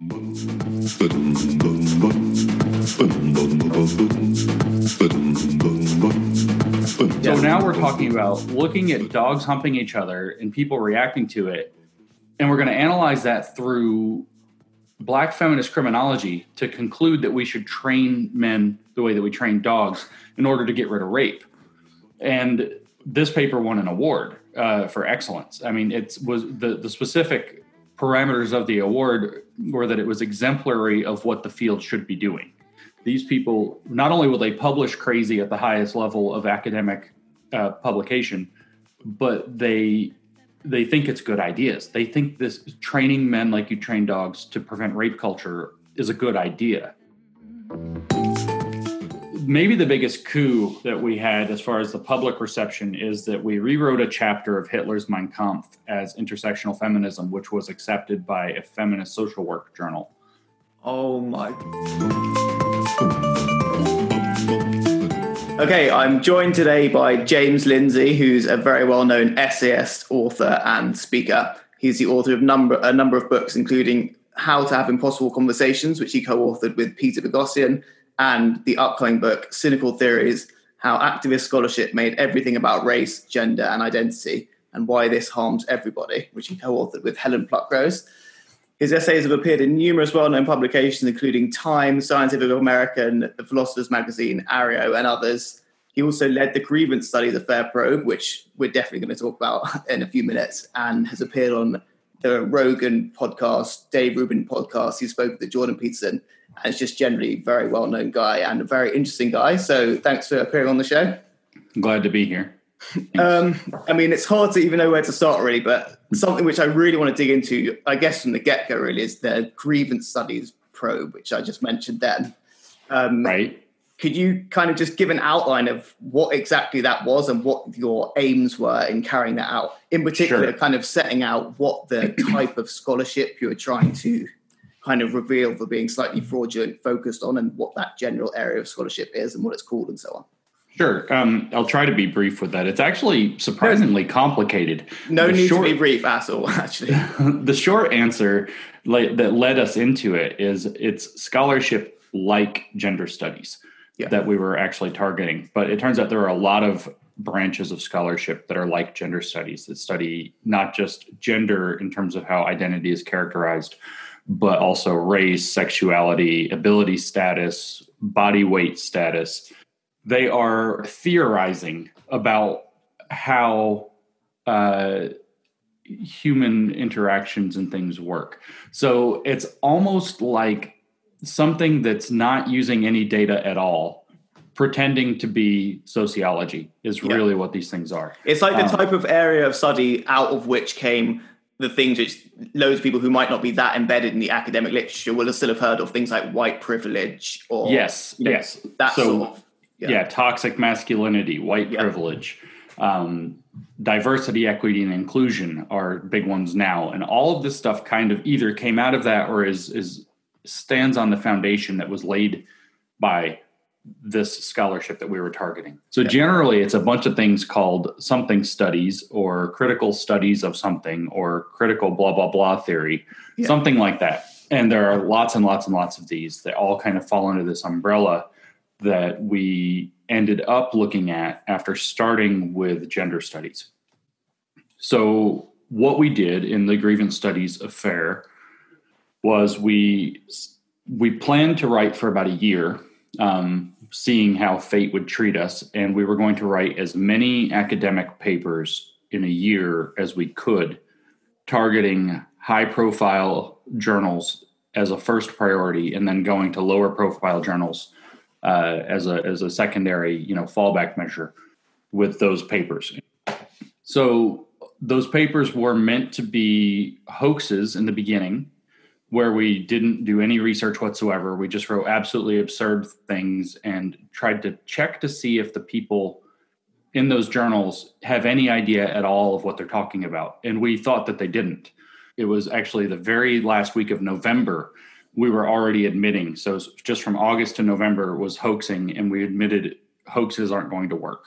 So now we're talking about looking at dogs humping each other and people reacting to it. And we're going to analyze that through black feminist criminology to conclude that we should train men the way that we train dogs in order to get rid of rape. And this paper won an award uh, for excellence. I mean, it was the, the specific parameters of the award were that it was exemplary of what the field should be doing these people not only will they publish crazy at the highest level of academic uh, publication, but they they think it's good ideas. They think this training men like you train dogs to prevent rape culture is a good idea. Maybe the biggest coup that we had as far as the public reception is that we rewrote a chapter of Hitler's Mein Kampf as intersectional feminism, which was accepted by a feminist social work journal. Oh my. Okay, I'm joined today by James Lindsay, who's a very well known essayist, author, and speaker. He's the author of number, a number of books, including How to Have Impossible Conversations, which he co authored with Peter Boghossian, and the upcoming book, Cynical Theories How Activist Scholarship Made Everything About Race, Gender, and Identity, and Why This Harms Everybody, which he co authored with Helen Pluckrose. His essays have appeared in numerous well known publications, including Time, Scientific American, The Philosopher's Magazine, Areo, and others. He also led the grievance study, The Fair Probe, which we're definitely going to talk about in a few minutes, and has appeared on the Rogan podcast, Dave Rubin podcast. He spoke with Jordan Peterson, and is just generally very well known guy and a very interesting guy. So thanks for appearing on the show. I'm glad to be here. Um, I mean, it's hard to even know where to start, really, but something which I really want to dig into, I guess, from the get go, really, is the grievance studies probe, which I just mentioned then. Um, right. Could you kind of just give an outline of what exactly that was and what your aims were in carrying that out? In particular, sure. kind of setting out what the type of scholarship you were trying to kind of reveal for being slightly fraudulent focused on and what that general area of scholarship is and what it's called and so on. Sure. Um, I'll try to be brief with that. It's actually surprisingly complicated. No the need short, to be brief at all, actually. the short answer that led us into it is it's scholarship like gender studies yeah. that we were actually targeting. But it turns out there are a lot of branches of scholarship that are like gender studies that study not just gender in terms of how identity is characterized, but also race, sexuality, ability status, body weight status they are theorizing about how uh, human interactions and things work. So it's almost like something that's not using any data at all, pretending to be sociology is yeah. really what these things are. It's like the um, type of area of study out of which came the things which loads of people who might not be that embedded in the academic literature will still have heard of things like white privilege or yes, you know, yes, that so, sort of yeah, yeah toxic masculinity, white yeah. privilege, um, diversity, equity, and inclusion are big ones now. And all of this stuff kind of either came out of that or is is stands on the foundation that was laid by this scholarship that we were targeting. So generally it's a bunch of things called something studies or critical studies of something or critical blah blah blah theory, yeah. something like that. And there are lots and lots and lots of these that all kind of fall under this umbrella that we ended up looking at after starting with gender studies. So, what we did in the grievance studies affair was we we planned to write for about a year, um, seeing how fate would treat us, and we were going to write as many academic papers in a year as we could, targeting high profile journals as a first priority, and then going to lower profile journals uh, as a as a secondary you know fallback measure with those papers. So those papers were meant to be hoaxes in the beginning where we didn't do any research whatsoever. We just wrote absolutely absurd things and tried to check to see if the people in those journals have any idea at all of what they're talking about. And we thought that they didn't. It was actually the very last week of November we were already admitting. So just from August to November was hoaxing, and we admitted hoaxes aren't going to work.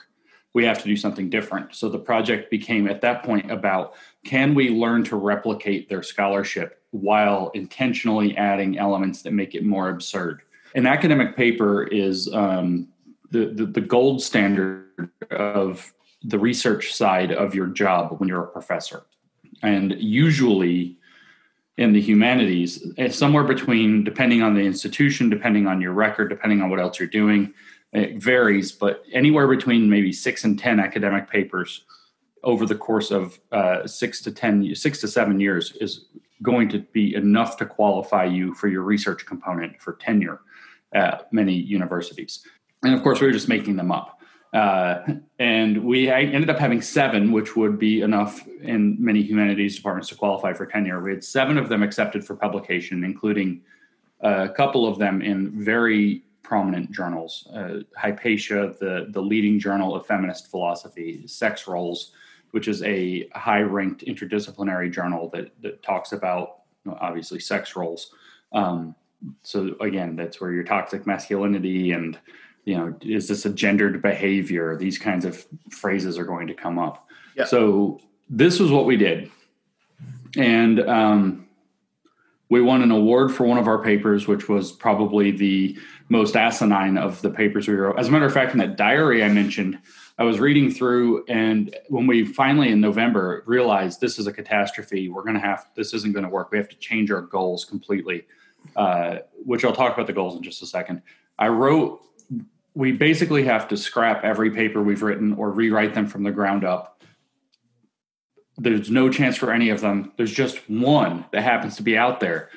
We have to do something different. So the project became at that point about can we learn to replicate their scholarship while intentionally adding elements that make it more absurd. An academic paper is um, the, the, the gold standard of the research side of your job when you're a professor. And usually in the humanities, it's somewhere between, depending on the institution, depending on your record, depending on what else you're doing, it varies, but anywhere between maybe six and 10 academic papers over the course of uh, six to 10, six to seven years is going to be enough to qualify you for your research component for tenure at many universities. And of course, we were just making them up. Uh, and we ended up having seven, which would be enough in many humanities departments to qualify for tenure. We had seven of them accepted for publication, including a couple of them in very prominent journals. Uh, Hypatia, the, the leading journal of feminist philosophy, Sex Roles, which is a high ranked interdisciplinary journal that, that talks about you know, obviously sex roles. Um, so again, that's where your toxic masculinity and you know, is this a gendered behavior? These kinds of phrases are going to come up. Yeah. So this was what we did. And um, we won an award for one of our papers, which was probably the most asinine of the papers we wrote. As a matter of fact, in that diary I mentioned, I was reading through, and when we finally in November realized this is a catastrophe, we're going to have this isn't going to work. We have to change our goals completely, uh, which I'll talk about the goals in just a second. I wrote we basically have to scrap every paper we've written or rewrite them from the ground up. There's no chance for any of them. There's just one that happens to be out there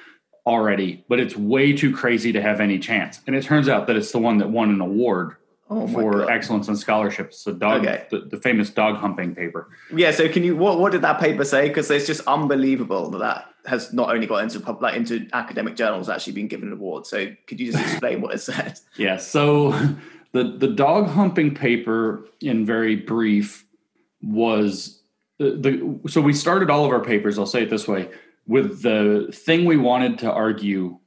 already, but it's way too crazy to have any chance. And it turns out that it's the one that won an award oh for excellence in scholarship. It's the dog, okay. the, the, famous dog humping paper. Yeah. So can you what what did that paper say? Because it's just unbelievable that that has not only got into like into academic journals, actually been given an award. So could you just explain what it said? Yeah. So the the dog humping paper, in very brief, was the, the so we started all of our papers. I'll say it this way with the thing we wanted to argue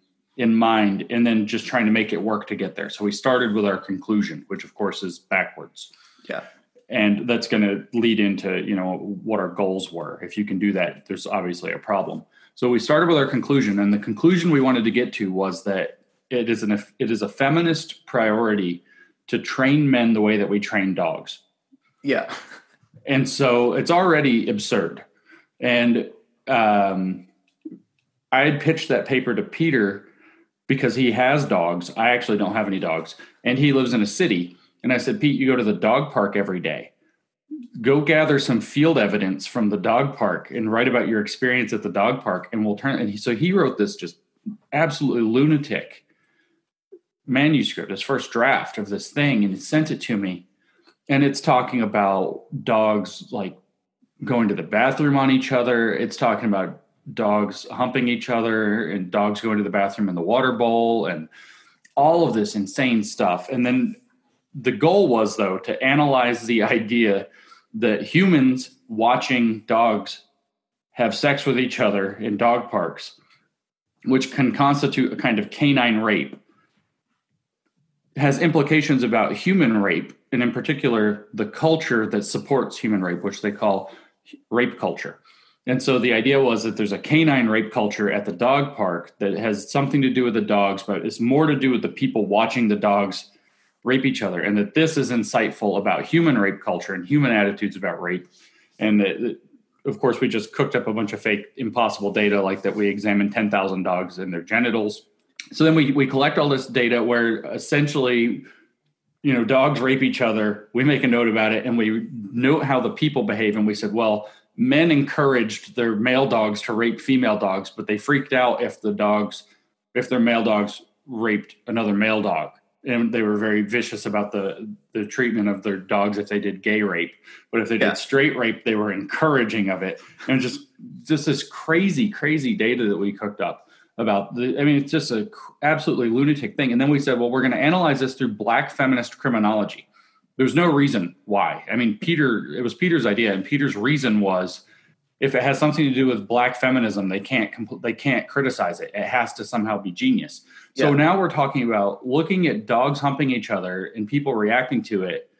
in mind and then just trying to make it work to get there. So we started with our conclusion, which of course is backwards. Yeah. And that's going to lead into, you know, what our goals were. If you can do that, there's obviously a problem. So we started with our conclusion and the conclusion we wanted to get to was that it is an it is a feminist priority to train men the way that we train dogs. Yeah. And so it's already absurd. And um, I had pitched that paper to Peter because he has dogs. I actually don't have any dogs, and he lives in a city. And I said, Pete, you go to the dog park every day. Go gather some field evidence from the dog park and write about your experience at the dog park, and we'll turn. And he, so he wrote this just absolutely lunatic manuscript, his first draft of this thing, and he sent it to me. And it's talking about dogs like going to the bathroom on each other. It's talking about dogs humping each other and dogs going to the bathroom in the water bowl and all of this insane stuff. And then the goal was, though, to analyze the idea that humans watching dogs have sex with each other in dog parks, which can constitute a kind of canine rape, has implications about human rape, and in particular, the culture that supports human rape, which they call rape culture. And so the idea was that there's a canine rape culture at the dog park that has something to do with the dogs, but it's more to do with the people watching the dogs rape each other, and that this is insightful about human rape culture and human attitudes about rape. And that, of course, we just cooked up a bunch of fake, impossible data, like that we examined 10,000 dogs and their genitals. So then we, we collect all this data where essentially, you know, dogs rape each other. We make a note about it and we note how the people behave. And we said, well, men encouraged their male dogs to rape female dogs, but they freaked out if the dogs, if their male dogs raped another male dog. And they were very vicious about the the treatment of their dogs if they did gay rape. But if they yeah. did straight rape, they were encouraging of it. And just just this crazy, crazy data that we cooked up about the i mean it's just a absolutely lunatic thing and then we said well we're going to analyze this through black feminist criminology there's no reason why. I mean, Peter, it was Peter's idea, and Peter's reason was if it has something to do with black feminism, they can't compl- they can't criticize it. It has to somehow be genius. So yeah. now we're talking about looking at dogs humping each other and people reacting to it,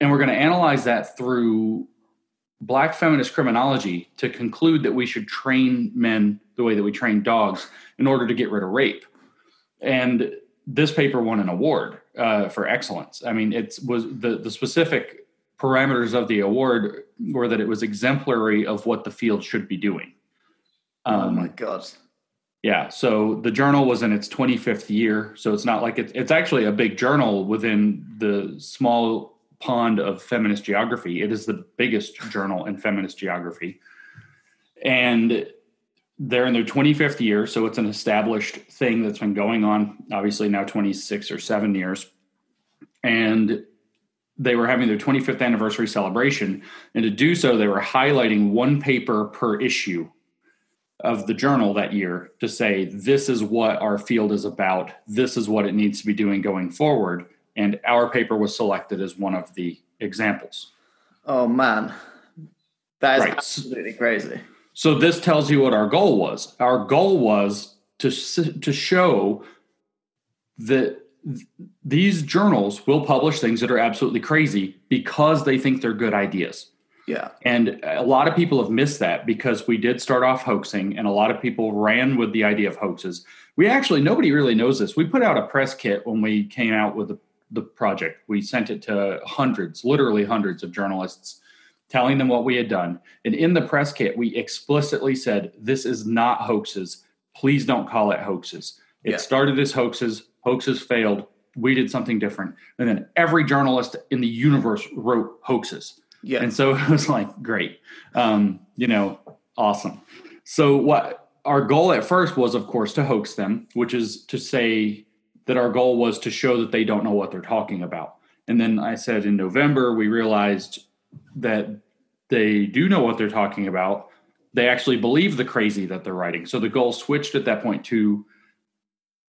and we're going to analyze that through black feminist criminology to conclude that we should train men the way that we train dogs in order to get rid of rape. And this paper won an award uh, for excellence. I mean, it was the, the specific parameters of the award were that it was exemplary of what the field should be doing. Um, oh my God. Yeah. So the journal was in its 25th year. So it's not like it, it's actually a big journal within the small pond of feminist geography. It is the biggest journal in feminist geography. And they're in their 25th year. So it's an established thing that's been going on, obviously, now 26 or seven years. And they were having their 25th anniversary celebration. And to do so, they were highlighting one paper per issue of the journal that year to say, this is what our field is about. This is what it needs to be doing going forward. And our paper was selected as one of the examples. Oh, man. That is right. absolutely crazy. So this tells you what our goal was. Our goal was to, to show that these journals will publish things that are absolutely crazy because they think they're good ideas. Yeah. And a lot of people have missed that because we did start off hoaxing and a lot of people ran with the idea of hoaxes. We actually, nobody really knows this. We put out a press kit when we came out with the, the project. We sent it to hundreds, literally hundreds of journalists, telling them what we had done. And in the press kit, we explicitly said, This is not hoaxes. Please don't call it hoaxes. It yeah. started as hoaxes hoaxes failed. We did something different. And then every journalist in the universe wrote hoaxes. Yeah. And so it was like, great. Um, you know, awesome. So what our goal at first was, of course, to hoax them, which is to say that our goal was to show that they don't know what they're talking about. And then I said in November, we realized that they do know what they're talking about. They actually believe the crazy that they're writing. So the goal switched at that point to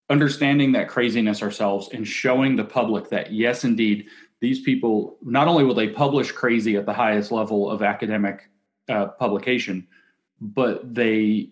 understanding that craziness ourselves and showing the public that yes indeed these people not only will they publish crazy at the highest level of academic uh, publication but they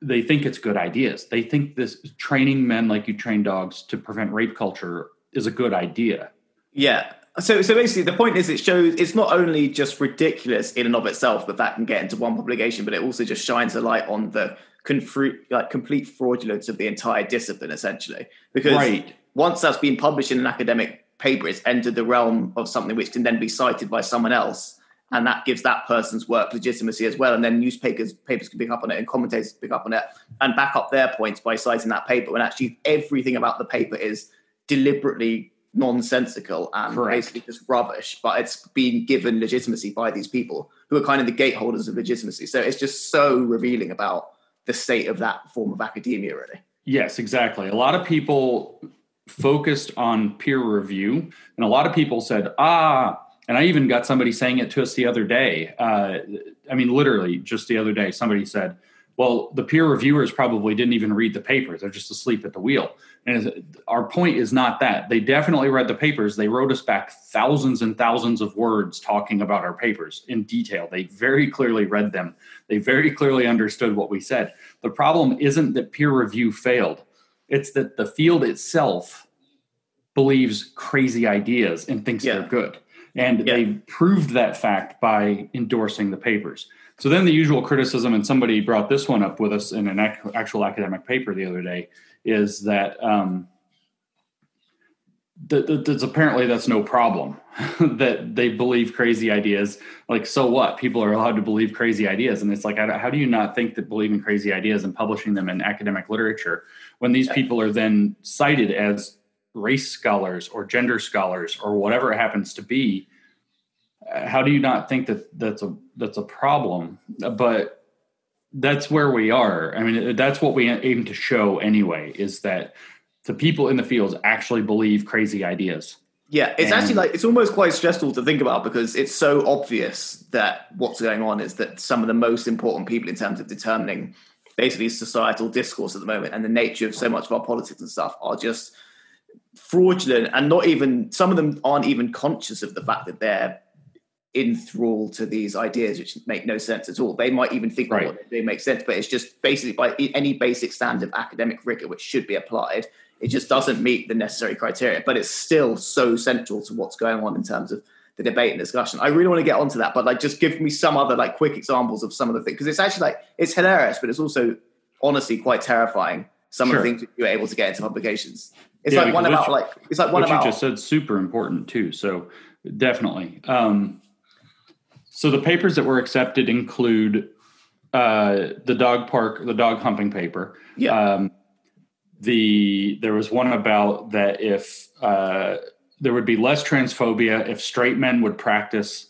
they think it's good ideas they think this training men like you train dogs to prevent rape culture is a good idea yeah so so basically the point is it shows it's not only just ridiculous in and of itself that that can get into one publication but it also just shines a light on the confru- like complete fraudulence of the entire discipline, essentially. Because right. once that's been published in an academic paper, it's entered the realm of something which can then be cited by someone else, and that gives that person's work legitimacy as well. And then newspapers papers can pick up on it, and commentators pick up on it, and back up their points by citing that paper. When actually everything about the paper is deliberately nonsensical and Correct. basically just rubbish, but it's been given legitimacy by these people who are kind of the gateholders of legitimacy. So it's just so revealing about the state of that form of academia, really. Yes, exactly. A lot of people focused on peer review, and a lot of people said, ah, and I even got somebody saying it to us the other day. Uh, I mean, literally, just the other day, somebody said, well, the peer reviewers probably didn't even read the papers. They're just asleep at the wheel. And our point is not that. They definitely read the papers. They wrote us back thousands and thousands of words talking about our papers in detail. They very clearly read them. They very clearly understood what we said. The problem isn't that peer review failed, it's that the field itself believes crazy ideas and thinks yeah. they're good. And yeah. they proved that fact by endorsing the papers. So then the usual criticism, and somebody brought this one up with us in an actual academic paper the other day, is that um, that, that's apparently that's no problem. That they believe crazy ideas. Like so what? People are allowed to believe crazy ideas. And it's like how do you not think that believing crazy ideas and publishing them in academic literature when these people are then cited as race scholars or gender scholars or whatever it happens to be how do you not think that that's a that's a problem? But that's where we are. I mean that's what we aim to show anyway is that the people in the fields actually believe crazy ideas. Yeah it's and, actually like it's almost quite stressful to think about because it's so obvious that what's going on is that some of the most important people in terms of determining basically societal discourse at the moment and the nature of so much of our politics and stuff are just fraudulent and not even some of them aren't even conscious of the fact that they're enthralled to these ideas which make no sense at all. They might even think right. what they make sense, but it's just basically by any basic standard of academic rigor which should be applied, it just doesn't meet the necessary criteria. But it's still so central to what's going on in terms of the debate and discussion. I really want to get onto that, but like just give me some other like quick examples of some of the things because it's actually like it's hilarious, but it's also honestly quite terrifying. Some sure. of the things you're able to get into publications. It's yeah, like one about like it's like one what about you just said super important too. So definitely. Um, so the papers that were accepted include uh, the dog park, the dog humping paper. Yeah. Um, the there was one about that if uh, there would be less transphobia if straight men would practice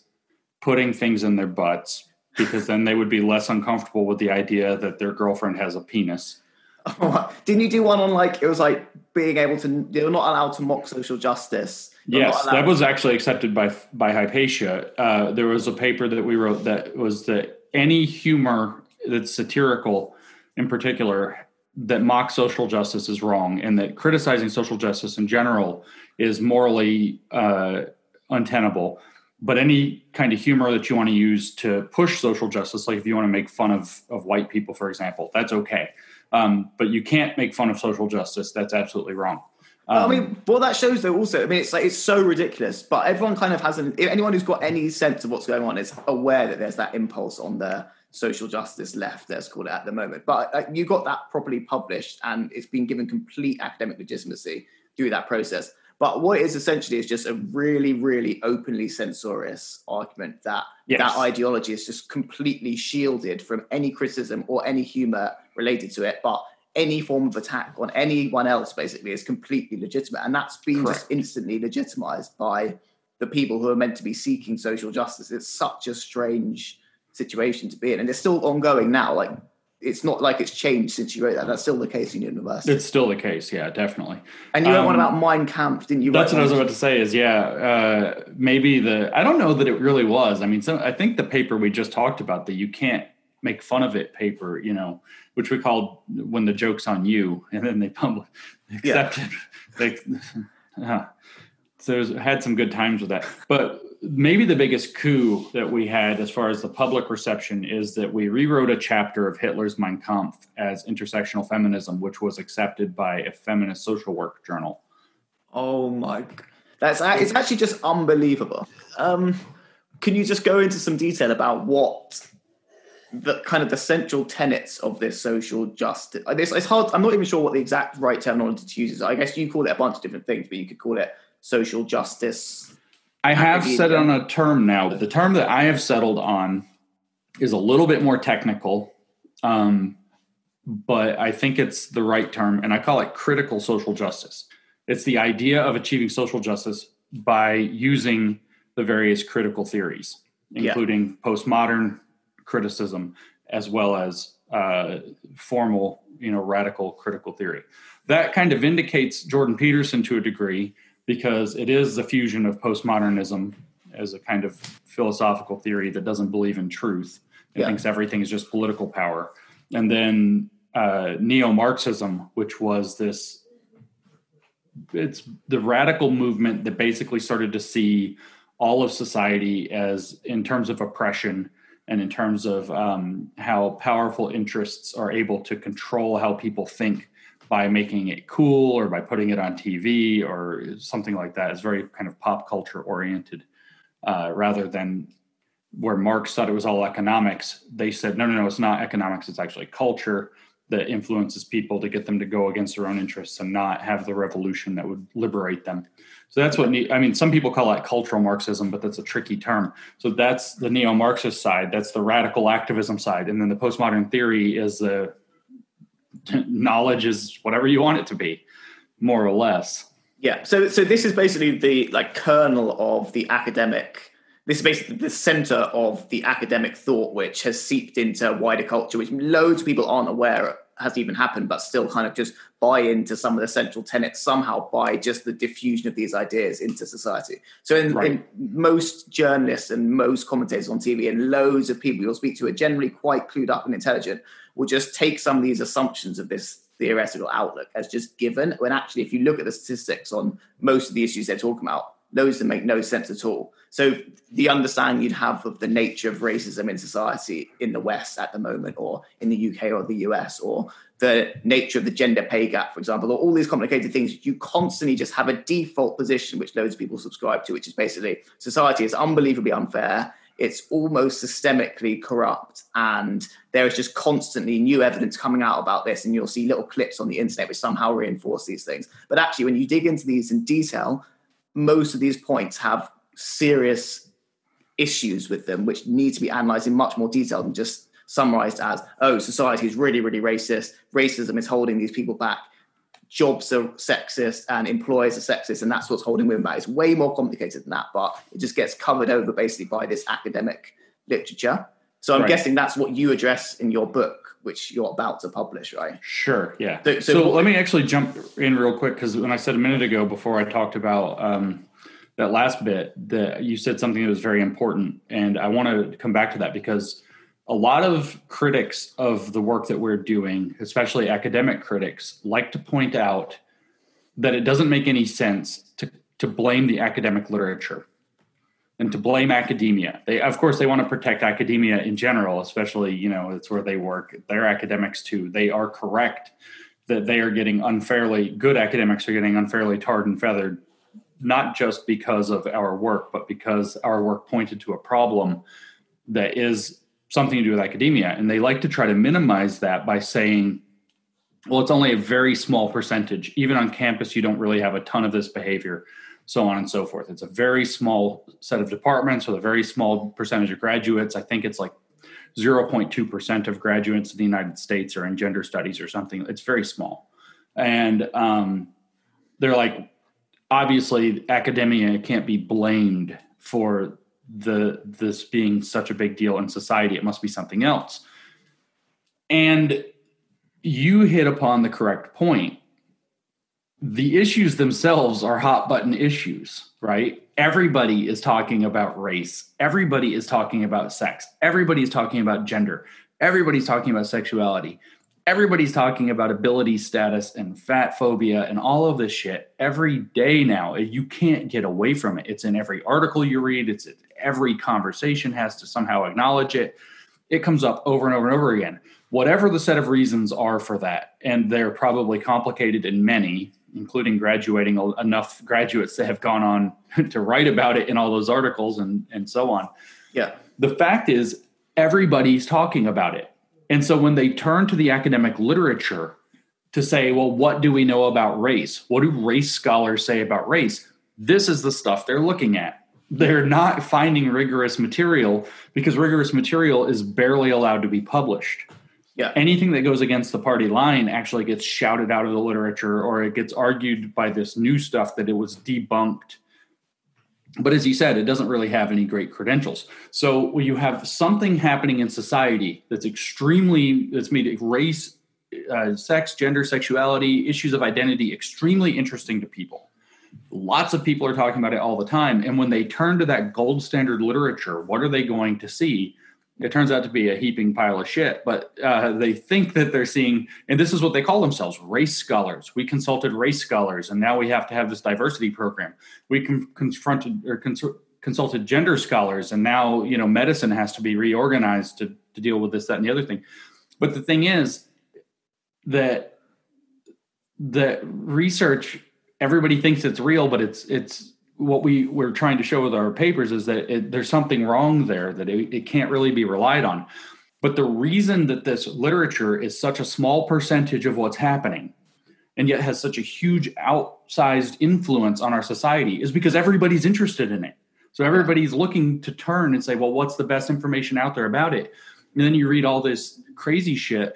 putting things in their butts because then they would be less uncomfortable with the idea that their girlfriend has a penis. Oh, didn't you do one on like it was like being able to you're not allowed to mock social justice? Yes, that was actually accepted by by Hypatia. Uh, there was a paper that we wrote that was that any humor that's satirical, in particular, that mocks social justice is wrong, and that criticizing social justice in general is morally uh, untenable. But any kind of humor that you want to use to push social justice, like if you want to make fun of of white people, for example, that's okay. Um, but you can't make fun of social justice. That's absolutely wrong. Um, I mean, what that shows though also, I mean, it's like it's so ridiculous, but everyone kind of has an anyone who's got any sense of what's going on is aware that there's that impulse on the social justice left, let's call it at the moment. But uh, you got that properly published, and it's been given complete academic legitimacy through that process. But what it is essentially is just a really, really openly censorious argument that yes. that ideology is just completely shielded from any criticism or any humor related to it. But any form of attack on anyone else basically is completely legitimate. And that's been Correct. just instantly legitimized by the people who are meant to be seeking social justice. It's such a strange situation to be in. And it's still ongoing now. Like it's not like it's changed since you wrote that. That's still the case in university. It's still the case, yeah, definitely. And you um, wrote one about Mein Kampf, didn't you? That's what I was about to say. Is yeah, uh, maybe the I don't know that it really was. I mean, some, I think the paper we just talked about that you can't make fun of it paper, you know, which we called when the joke's on you, and then they public accepted. Yeah. They, uh, so had some good times with that, but maybe the biggest coup that we had as far as the public reception is that we rewrote a chapter of Hitler's Mein Kampf as intersectional feminism, which was accepted by a feminist social work journal. Oh my, that's it's actually just unbelievable. Um, can you just go into some detail about what the kind of the central tenets of this social justice? It's, it's hard. I'm not even sure what the exact right terminology to use is. I guess you call it a bunch of different things, but you could call it social justice I have set on a term now. The term that I have settled on is a little bit more technical, um, but I think it's the right term, and I call it critical social justice. It's the idea of achieving social justice by using the various critical theories, including yeah. postmodern criticism as well as uh, formal, you know, radical critical theory. That kind of vindicates Jordan Peterson to a degree because it is the fusion of postmodernism as a kind of philosophical theory that doesn't believe in truth and yeah. thinks everything is just political power. And then uh, neo Marxism, which was this, it's the radical movement that basically started to see all of society as, in terms of oppression and in terms of um, how powerful interests are able to control how people think by making it cool or by putting it on TV or something like that. It's very kind of pop culture oriented uh, rather than where Marx thought it was all economics. They said, no, no, no, it's not economics. It's actually culture that influences people to get them to go against their own interests and not have the revolution that would liberate them. So that's what I mean. Some people call that cultural Marxism, but that's a tricky term. So that's the neo-Marxist side. That's the radical activism side, and then the postmodern theory is the knowledge is whatever you want it to be, more or less. Yeah. So so this is basically the like kernel of the academic. This is basically the center of the academic thought, which has seeped into wider culture, which loads of people aren't aware has even happened, but still kind of just buy into some of the central tenets somehow by just the diffusion of these ideas into society. So, in, right. in, most journalists and most commentators on TV and loads of people you'll speak to are generally quite clued up and intelligent, will just take some of these assumptions of this theoretical outlook as just given. When actually, if you look at the statistics on most of the issues they're talking about, those that make no sense at all. So the understanding you'd have of the nature of racism in society in the West at the moment, or in the UK or the US, or the nature of the gender pay gap, for example, or all these complicated things, you constantly just have a default position which loads of people subscribe to, which is basically society is unbelievably unfair. It's almost systemically corrupt, and there is just constantly new evidence coming out about this. And you'll see little clips on the internet which somehow reinforce these things. But actually, when you dig into these in detail, most of these points have serious issues with them, which need to be analysed in much more detail than just summarized as, oh, society is really, really racist. Racism is holding these people back. Jobs are sexist and employers are sexist, and that's what's holding women back. It's way more complicated than that, but it just gets covered over basically by this academic literature. So I'm right. guessing that's what you address in your book, which you're about to publish, right? Sure. Yeah. So, so, so let me actually jump in real quick because when I said a minute ago before I talked about um, that last bit, that you said something that was very important, and I want to come back to that because a lot of critics of the work that we're doing, especially academic critics, like to point out that it doesn't make any sense to, to blame the academic literature and to blame academia. They, of course, they want to protect academia in general, especially, you know, it's where they work. They're academics too. They are correct that they are getting unfairly, good academics are getting unfairly tarred and feathered, not just because of our work, but because our work pointed to a problem that is something to do with academia. And they like to try to minimize that by saying, well, it's only a very small percentage. Even on campus, you don't really have a ton of this behavior, so on and so forth. It's a very small set of departments with a very small percentage of graduates. I think it's like 0.2% of graduates in the United States are in gender studies or something. It's very small. And um, they're like, obviously, academia can't be blamed for the this being such a big deal in society it must be something else and you hit upon the correct point the issues themselves are hot button issues right? Everybody is talking about race. Everybody is talking about sex. Everybody is talking about gender. Everybody's talking about sexuality. Everybody's talking about ability status and fat phobia and all of this shit every day now. You can't get away from it. It's in every article you read. It's every conversation has to somehow acknowledge it. It comes up over and over and over again. Whatever the set of reasons are for that, and they're probably complicated in many, including graduating enough graduates that have gone on to write about it in all those articles and, and so on. Yeah. The fact is, everybody's talking about it. And so when they turn to the academic literature to say, well, what do we know about race? What do race scholars say about race? This is the stuff they're looking at they're not finding rigorous material because rigorous material is barely allowed to be published. Yeah. Anything that goes against the party line actually gets shouted out of the literature or it gets argued by this new stuff that it was debunked. But as you said, it doesn't really have any great credentials. So when you have something happening in society that's extremely, that's made race, uh, sex, gender, sexuality, issues of identity extremely interesting to people Lots of people are talking about it all the time. And when they turn to that gold standard literature, what are they going to see? It turns out to be a heaping pile of shit, but uh, they think that they're seeing, and this is what they call themselves race scholars. We consulted race scholars, and now we have to have this diversity program. We con- confronted or cons- consulted gender scholars, and now you know medicine has to be reorganized to, to deal with this, that, and the other thing. But the thing is that the research everybody thinks it's real, but it's it's what we we're trying to show with our papers is that it, there's something wrong there that it, it can't really be relied on. But the reason that this literature is such a small percentage of what's happening and yet has such a huge outsized influence on our society is because everybody's interested in it. So everybody's looking to turn and say, well, what's the best information out there about it? And then you read all this crazy shit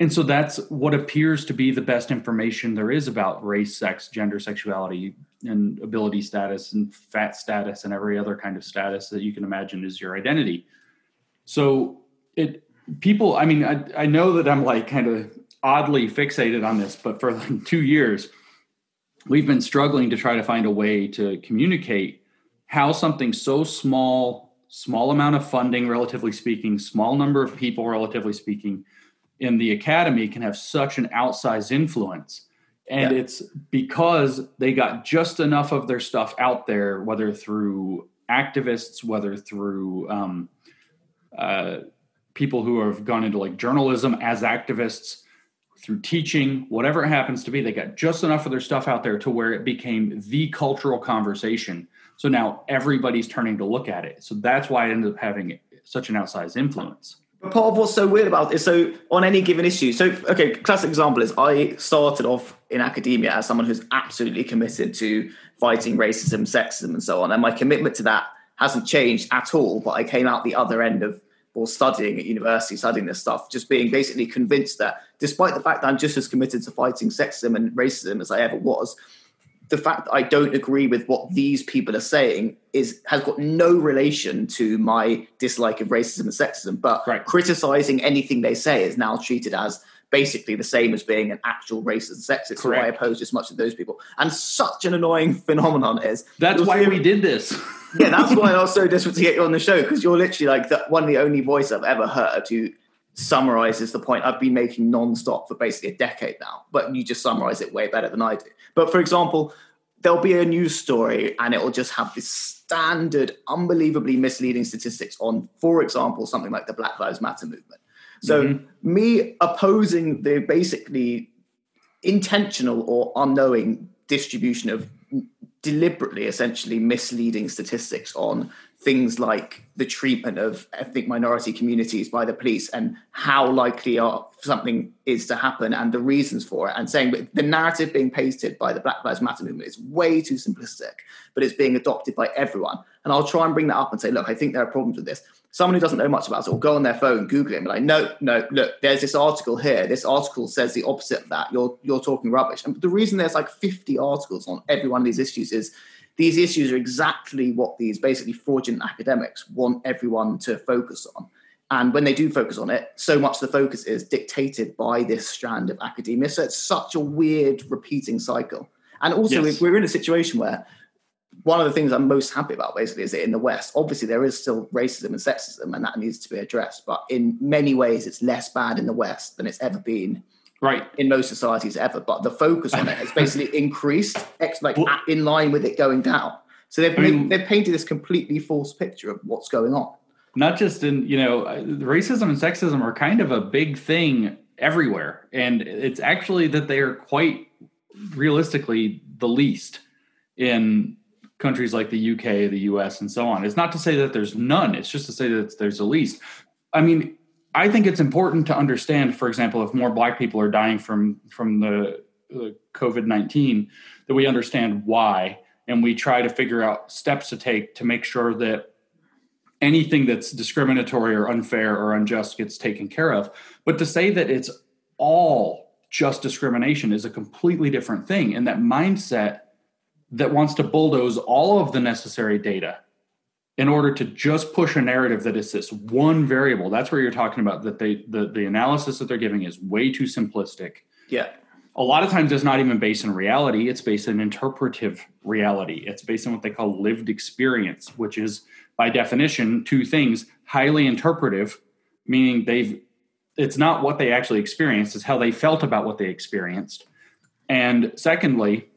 and so that's what appears to be the best information there is about race, sex, gender, sexuality, and ability status, and fat status, and every other kind of status that you can imagine is your identity. So it people, I mean, I, I know that I'm like kind of oddly fixated on this, but for like two years, we've been struggling to try to find a way to communicate how something so small, small amount of funding, relatively speaking, small number of people, relatively speaking in the academy can have such an outsized influence. And yeah. it's because they got just enough of their stuff out there, whether through activists, whether through um, uh, people who have gone into like journalism as activists, through teaching, whatever it happens to be, they got just enough of their stuff out there to where it became the cultural conversation. So now everybody's turning to look at it. So that's why it ended up having such an outsized influence. But part of what's so weird about it, so on any given issue, so okay, classic example is I started off in academia as someone who's absolutely committed to fighting racism, sexism, and so on, and my commitment to that hasn't changed at all. But I came out the other end of or studying at university, studying this stuff, just being basically convinced that despite the fact that I'm just as committed to fighting sexism and racism as I ever was, the fact that I don't agree with what these people are saying is has got no relation to my dislike of racism and sexism. But right. criticizing anything they say is now treated as basically the same as being an actual racist and sexist. So I oppose as much of those people. And such an annoying phenomenon is that's why we did this. yeah, that's why I was so desperate to get you on the show because you're literally like the, one of the only voice I've ever heard who summarizes the point I've been making non-stop for basically a decade now. But you just summarize it way better than I do. But for example, there'll be a news story and it will just have this standard, unbelievably misleading statistics on, for example, something like the Black Lives Matter movement. So mm-hmm. me opposing the basically intentional or unknowing distribution of deliberately essentially misleading statistics on things like the treatment of ethnic minority communities by the police and how likely are something is to happen and the reasons for it. And saying the narrative being pasted by the black lives matter movement is way too simplistic but it's being adopted by everyone. And i'll try and bring that up and say look i think there are problems with this. Someone who doesn't know much about it will go on their phone google it and be like no no look there's this article here. This article says the opposite of that. You're you're talking rubbish. And the reason there's like 50 articles on every one of these issues is these issues are exactly what these basically fraudulent academics want everyone to focus on. And when they do focus on it, so much the focus is dictated by this strand of academia. So it's such a weird repeating cycle. And also, yes. we're in a situation where one of the things I'm most happy about basically is that in the West, obviously there is still racism and sexism, and that needs to be addressed. But in many ways, it's less bad in the West than it's ever been right in most societies ever but the focus on it has basically increased like well, in line with it going down so they've, I mean, they've painted this completely false picture of what's going on not just in you know uh, racism and sexism are kind of a big thing everywhere and it's actually that they are quite realistically the least in countries like the UK, the US, and so on. It's not to say that there's none, it's just to say that there's the least. I mean, I think it's important to understand, for example, if more Black people are dying from from the, the COVID nineteen, that we understand why, and we try to figure out steps to take to make sure that anything that's discriminatory or unfair or unjust gets taken care of. But to say that it's all just discrimination is a completely different thing, and that mindset that wants to bulldoze all of the necessary data in order to just push a narrative that is this one variable. That's where you're talking about that they the, the analysis that they're giving is way too simplistic. Yeah. A lot of times it's not even based in reality it's based in interpretive reality. It's based on what they call lived experience which is by definition two things highly interpretive meaning they've it's not what they actually experienced it's how they felt about what they experienced. And secondly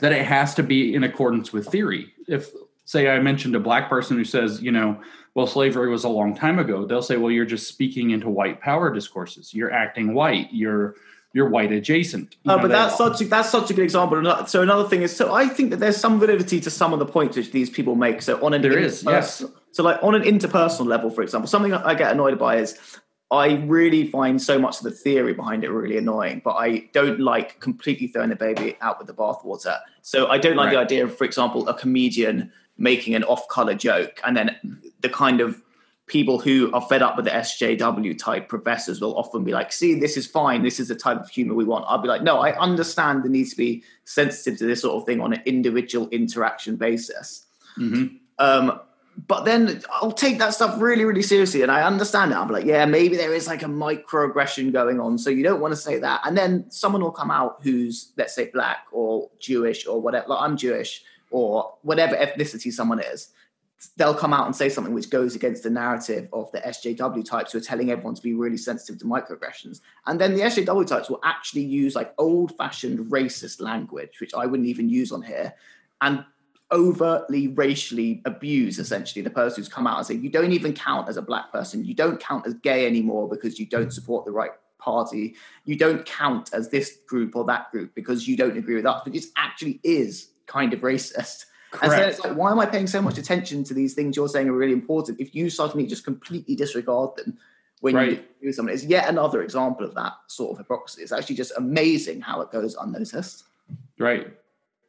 that it has to be in accordance with theory. If say I mentioned a black person who says, you know, well, slavery was a long time ago, they'll say, well, you're just speaking into white power discourses. You're acting white. You're you're white adjacent. You oh, but that's such a, that's such a good example. So another thing is, so I think that there's some validity to some of the points which these people make. So on an there is yes. So like on an interpersonal level, for example, something I get annoyed by is I really find so much of the theory behind it really annoying, but I don't like completely throwing the baby out with the bathwater. So I don't like right. the idea of, for example, a comedian making an off-color joke, and then the kind of people who are fed up with the SJW type professors will often be like, "See, this is fine. This is the type of humor we want." I'll be like, "No, I understand the need to be sensitive to this sort of thing on an individual interaction basis." Mm-hmm. Um, but then I'll take that stuff really, really seriously, and I understand it. I'm like, yeah, maybe there is like a microaggression going on, so you don't want to say that. And then someone will come out who's, let's say, black or Jewish or whatever. Like I'm Jewish, or whatever ethnicity someone is, they'll come out and say something which goes against the narrative of the SJW types who are telling everyone to be really sensitive to microaggressions. And then the SJW types will actually use like old fashioned racist language, which I wouldn't even use on here, and overtly racially abuse essentially the person who's come out and say, you don't even count as a black person. You don't count as gay anymore because you don't support the right party. You don't count as this group or that group because you don't agree with us, but it actually is kind of racist. Correct. And so it's like, why am I paying so much attention to these things you're saying are really important if you suddenly just completely disregard them when right. you do something? It's yet another example of that sort of hypocrisy. It's actually just amazing how it goes unnoticed. Right.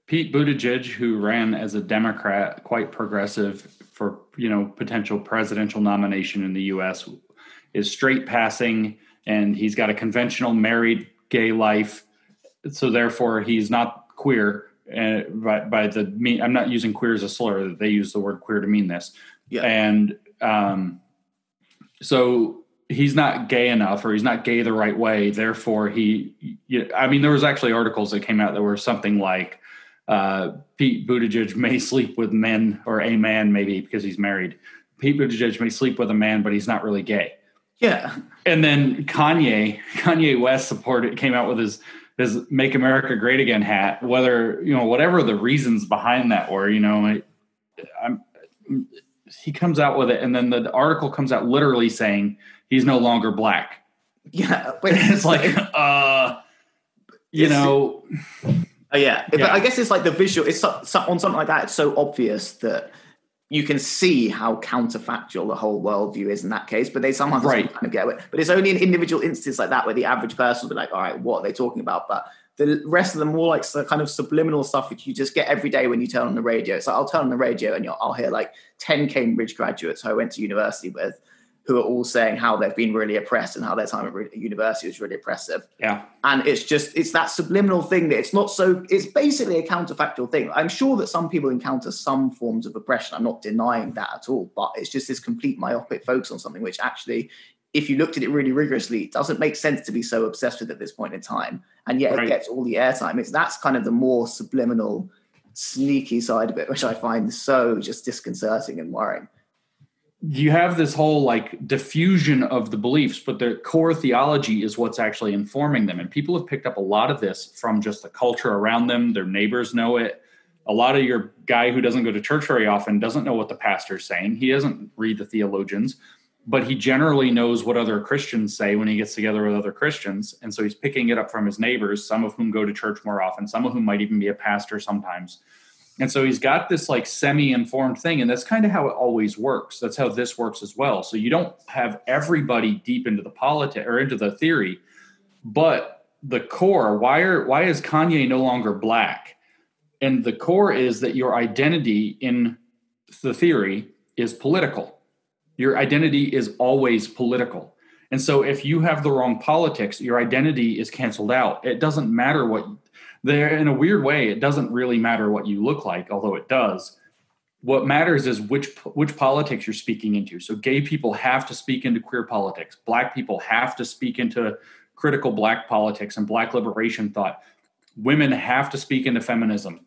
Pete Buttigieg, who ran as a Democrat, quite progressive for you know potential presidential nomination in the U.S., is straight passing, and he's got a conventional married gay life, so therefore he's not queer and by, by the mean i'm not using queer as a slur they use the word queer to mean this. Yeah. and um, so he's not gay enough or he's not gay the right way therefore he i mean there was actually articles that came out that were something like uh, pete buttigieg may sleep with men or a man maybe because he's married. Pete buttigieg may sleep with a man but he's not really gay. Yeah. And then kanye kanye west supported came out with his his "Make America Great Again" hat, whether you know whatever the reasons behind that were, you know, I, I'm, he comes out with it, and then the article comes out literally saying he's no longer black. Yeah, but it's like, uh, you know, oh, yeah. yeah. But I guess it's like the visual. It's so, so, on something like that. It's so obvious that you can see how counterfactual the whole worldview is in that case, but they somehow right. kind of get it. But it's only in individual instances like that where the average person will be like, all right, what are they talking about? But the rest of them more like the kind of subliminal stuff which you just get every day when you turn on the radio. So I'll turn on the radio and I'll hear like 10 Cambridge graduates who I went to university with who are all saying how they've been really oppressed and how their time at university was really oppressive. Yeah. And it's just, it's that subliminal thing that it's not so, it's basically a counterfactual thing. I'm sure that some people encounter some forms of oppression. I'm not denying that at all, but it's just this complete myopic focus on something which actually, if you looked at it really rigorously, it doesn't make sense to be so obsessed with at this point in time. And yet right. it gets all the airtime. It's that's kind of the more subliminal, sneaky side of it, which I find so just disconcerting and worrying you have this whole like diffusion of the beliefs, but the core theology is what's actually informing them. And people have picked up a lot of this from just the culture around them. Their neighbors know it. A lot of your guy who doesn't go to church very often doesn't know what the pastor's saying. He doesn't read the theologians, but he generally knows what other Christians say when he gets together with other Christians. And so he's picking it up from his neighbors, some of whom go to church more often, some of whom might even be a pastor sometimes. And so he's got this like semi informed thing. And that's kind of how it always works. That's how this works as well. So you don't have everybody deep into the politics or into the theory, but the core, why are why is Kanye no longer black? And the core is that your identity in the theory is political. Your identity is always political. And so if you have the wrong politics, your identity is canceled out. It doesn't matter what there in a weird way it doesn't really matter what you look like although it does. What matters is which which politics you're speaking into. So gay people have to speak into queer politics. Black people have to speak into critical black politics and black liberation thought. Women have to speak into feminism.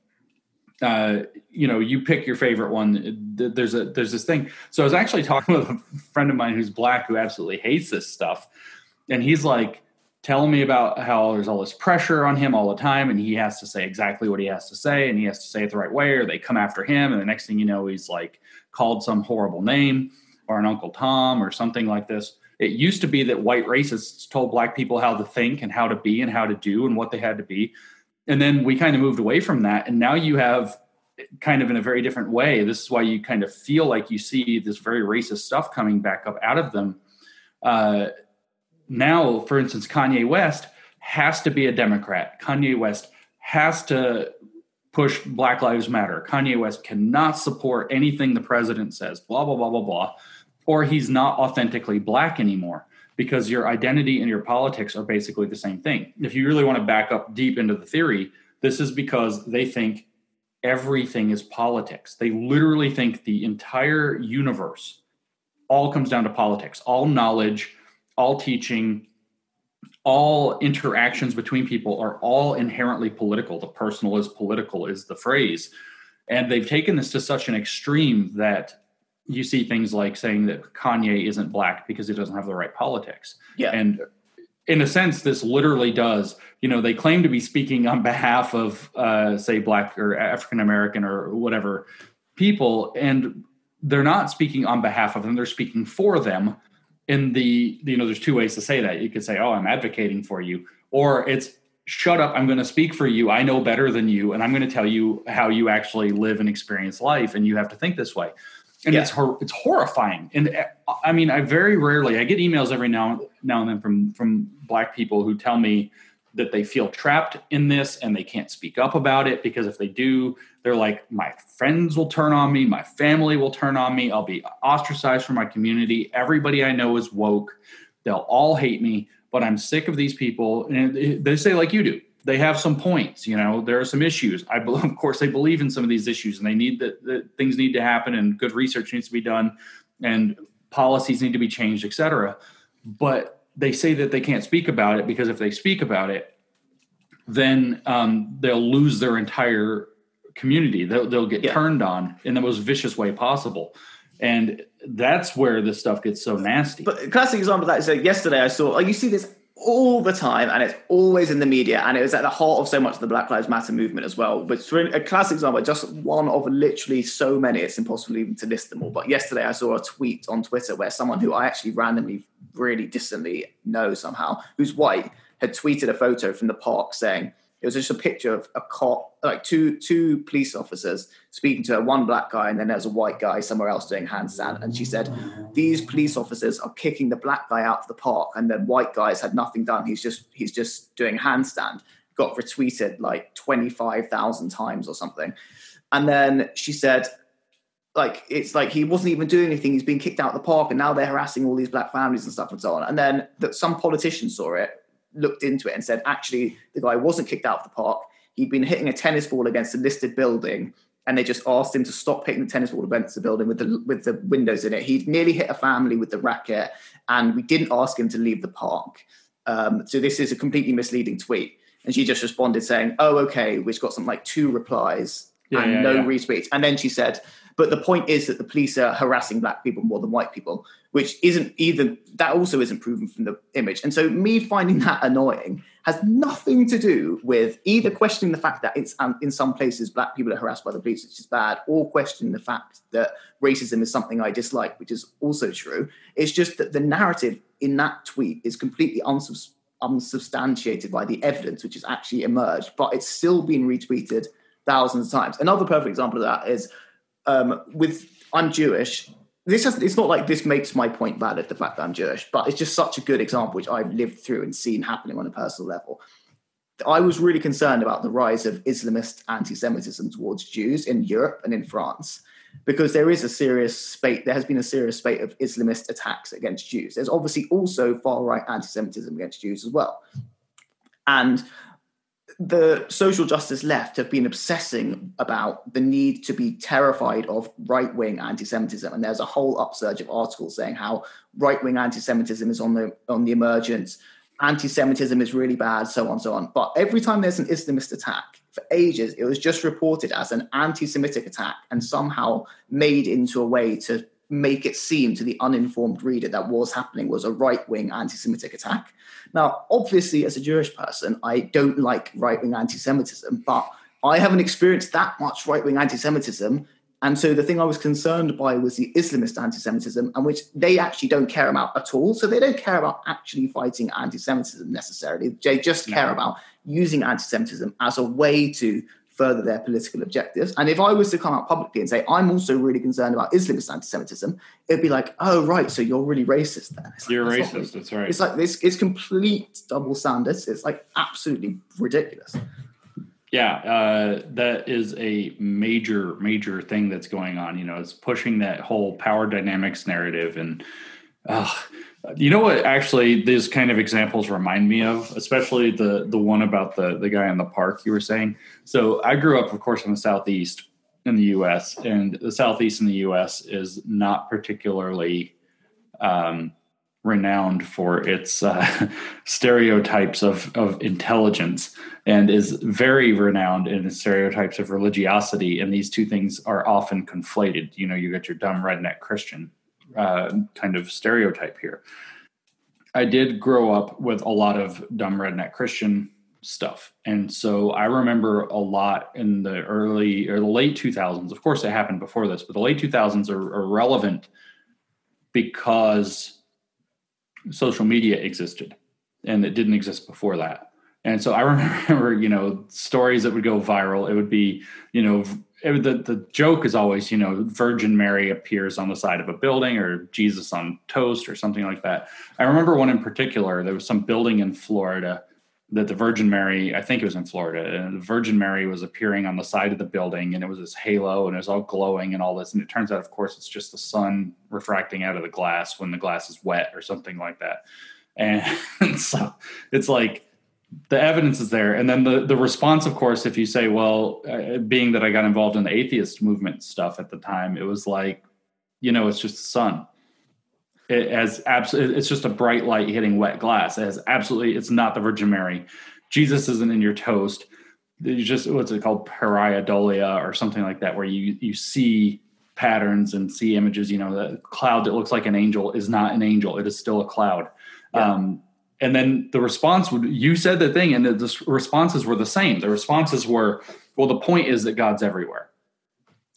Uh, you know you pick your favorite one. There's a there's this thing. So i was actually talking with a friend of mine who's black who absolutely hates this stuff. And he's like telling me about how there's all this pressure on him all the time and he has to say exactly what he has to say and he has to say it the right way or they come after him and the next thing you know he's like called some horrible name or an uncle tom or something like this. It used to be that white racists told black people how to think and how to be and how to do and what they had to be. And then we kind of moved away from that and now you have kind of in a very different way. This is why you kind of feel like you see this very racist stuff coming back up out of them. Uh, now, for instance, Kanye West has to be a Democrat. Kanye West has to push Black Lives Matter. Kanye West cannot support anything the president says, blah, blah, blah, blah, blah. Or he's not authentically black anymore because your identity and your politics are basically the same thing. If you really want to back up deep into the theory, this is because they think everything is politics. They literally think the entire universe all comes down to politics, all knowledge all teaching, all interactions between people are all inherently political. The personal is political, is the phrase. And they've taken this to such an extreme that you see things like saying that Kanye isn't black because he doesn't have the right politics. Yeah. And in a sense, this literally does. You know, they claim to be speaking on behalf of, uh, say, black or African American or whatever people, and they're not speaking on behalf of them. They're speaking for them in the you know there's two ways to say that. You could say oh i'm advocating for you or it's shut up i'm going to speak for you. I know better than you and i'm going to tell you how you actually live and experience life and you have to think this way. And yeah. it's hor- it's horrifying. And uh, i mean i very rarely i get emails every now now and then from from black people who tell me that they feel trapped in this and they can't speak up about it because if they do they're like my friends will turn on me my family will turn on me i'll be ostracized from my community everybody i know is woke they'll all hate me but i'm sick of these people. And they say like you do they have some points you know there are some issues. I of course they believe in some of these issues and they need that, things need to happen and good research needs to be done and policies need to be changed etc but they say that they can't speak about it because if they speak about it then um, they'll lose their entire community. They'll, they'll get yeah. turned on in the most vicious way possible. And that's where this stuff gets so nasty. But classic example of that is like yesterday I saw, like you see this all the time and it's always in the media and it was at the heart of so much of the Black Lives Matter movement as well. But for a classic example, just one of literally so many, it's impossible even to list them all. But yesterday I saw a tweet on Twitter where someone who I actually randomly, really distantly know somehow, who's white, had tweeted a photo from the park saying, it was just a picture of a cop, like two two police officers speaking to one black guy, and then there's a white guy somewhere else doing handstand. And she said, "These police officers are kicking the black guy out of the park, and the white guy's had nothing done. He's just he's just doing handstand." Got retweeted like twenty five thousand times or something. And then she said, like it's like he wasn't even doing anything. He's been kicked out of the park, and now they're harassing all these black families and stuff and so on. And then that some politician saw it, looked into it and said, actually, the guy wasn't kicked out of the park. He'd been hitting a tennis ball against a listed building, and they just asked him to stop hitting the tennis ball against the building with the with the windows in it. He'd nearly hit a family with the racket, and we didn't ask him to leave the park. Um, so this is a completely misleading tweet. And she just responded saying, "Oh, okay," which got something like two replies yeah, and yeah, no yeah. retweets. And then she said, but the point is that the police are harassing black people more than white people, which isn't either, that also isn't proven from the image. And so me finding that annoying has nothing to do with either questioning the fact that it's um, in some places black people are harassed by the police, which is bad, or questioning the fact that racism is something I dislike, which is also true. It's just that the narrative in that tweet is completely unsubstantiated unsubstantiated by the evidence which has actually emerged, but it's still been retweeted thousands of times. Another perfect example of that is um, with I'm Jewish. This has, it's not like this makes my point valid, the fact that I'm Jewish, but it's just such a good example which I've lived through and seen happening on a personal level. I was really concerned about the rise of Islamist anti-Semitism towards Jews in Europe and in France, because there is a serious spate. There has been a serious spate of Islamist attacks against Jews. There's obviously also far-right anti-Semitism against Jews as well, and the social justice left have been obsessing about the need to be terrified of right wing anti Semitism. And there's a whole upsurge of articles saying how right wing anti Semitism is on the, on the emergence, anti Semitism is really bad, so on, so on. But every time there's an Islamist attack, for ages, it was just reported as an anti Semitic attack and somehow made into a way to make it seem to the uninformed reader that what was happening was a right wing anti Semitic attack. Now, obviously, as a Jewish person, I don't like right wing anti Semitism, but I haven't experienced that much right wing anti Semitism. And so the thing I was concerned by was the Islamist anti Semitism, and which they actually don't care about at all. So they don't care about actually fighting anti Semitism necessarily. They just care about using anti Semitism as a way to further their political objectives. And if I was to come out publicly and say, I'm also really concerned about Islamist anti Semitism, it'd be like, oh, right, so you're really racist then. Like, you're that's racist, that's right. It's like this, it's complete double standards. It's like absolutely ridiculous. Yeah, uh, that is a major, major thing that's going on. You know, it's pushing that whole power dynamics narrative. And uh, you know what? Actually, these kind of examples remind me of, especially the the one about the the guy in the park you were saying. So I grew up, of course, in the southeast in the U.S., and the southeast in the U.S. is not particularly um, renowned for its uh, stereotypes of of intelligence, and is very renowned in its stereotypes of religiosity. And these two things are often conflated. You know, you get your dumb redneck Christian uh, kind of stereotype here. I did grow up with a lot of dumb redneck Christian stuff. And so I remember a lot in the early or the late 2000s. Of course, it happened before this, but the late 2000s are, are relevant because social media existed, and it didn't exist before that. And so I remember, you know, stories that would go viral. It would be, you know, it, the the joke is always, you know, Virgin Mary appears on the side of a building or Jesus on toast or something like that. I remember one in particular. There was some building in Florida that the Virgin Mary, I think it was in Florida, and the Virgin Mary was appearing on the side of the building, and it was this halo, and it was all glowing and all this. And it turns out, of course, it's just the sun refracting out of the glass when the glass is wet or something like that. And so it's like the evidence is there, and then the the response, of course, if you say, well, uh, being that I got involved in the atheist movement stuff at the time, it was like, you know, it's just the sun. It has absolutely it's just a bright light hitting wet glass. It has absolutely it's not the virgin mary. Jesus isn't in your toast. You just what's it called? Pareidolia or something like that where you you see patterns and see images you know the cloud that looks like an angel is not an angel. It is still a cloud. Yeah. um, and then the response would you said the thing and the, the responses were the same the responses were well the point is that god's everywhere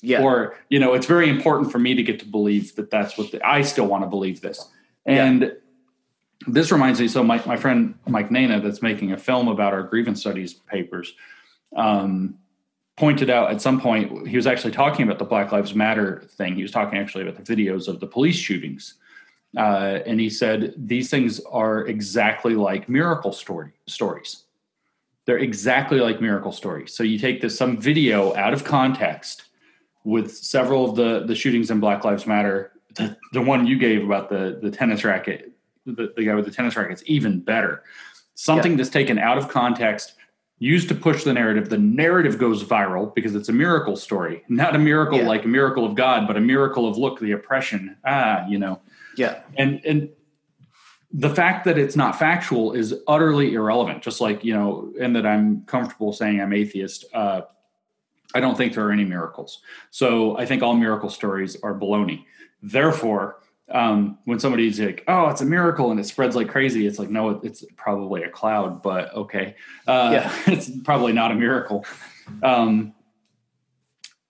yeah. Or, you know, it's very important for me to get to believe that that's what the, I still want to believe this. And yeah. this reminds me, so my, my friend Mike Nayna, that's making a film about our grievance studies papers, um, pointed out at some point, he was actually talking about the Black Lives Matter thing. He was talking actually about the videos of the police shootings. Uh, and he said, these things are exactly like miracle story stories. They're exactly like miracle stories. So you take this some video out of context with several of the the shootings in Black Lives Matter. The, the one you gave about the the tennis racket, the, the guy with the tennis racket, is even better. Something yeah. that's taken out of context, used to push the narrative. The narrative goes viral because it's a miracle story, not a miracle yeah. like a miracle of God, but a miracle of look the oppression. Ah, you know. Yeah. And and the fact that it's not factual is utterly irrelevant. Just like you know, and that I'm comfortable saying I'm atheist. Uh, I don't think there are any miracles. So I think all miracle stories are baloney. Therefore, um, when somebody's like, "Oh, it's a miracle," and it spreads like crazy, it's like, no, it's probably a cloud, but okay, uh, yeah. it's probably not a miracle. Um,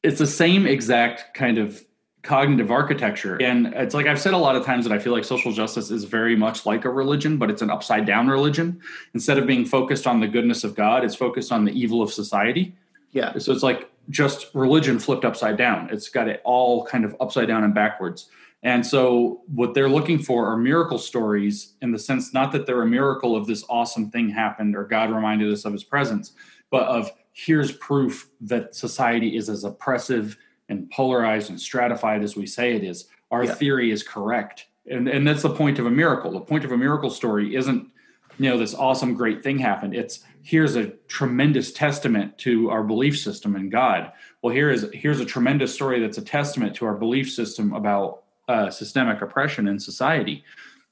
it's the same exact kind of cognitive architecture, and it's like I've said a lot of times that I feel like social justice is very much like a religion, but it's an upside down religion. Instead of being focused on the goodness of God, it's focused on the evil of society. Yeah. So it's like just religion flipped upside down. It's got it all kind of upside down and backwards. And so what they're looking for are miracle stories in the sense not that they're a miracle of this awesome thing happened or God reminded us of his presence, but of here's proof that society is as oppressive and polarized and stratified as we say it is. Our yeah. theory is correct. And and that's the point of a miracle. The point of a miracle story isn't you know this awesome great thing happened it's here's a tremendous testament to our belief system in god well here is here's a tremendous story that's a testament to our belief system about uh, systemic oppression in society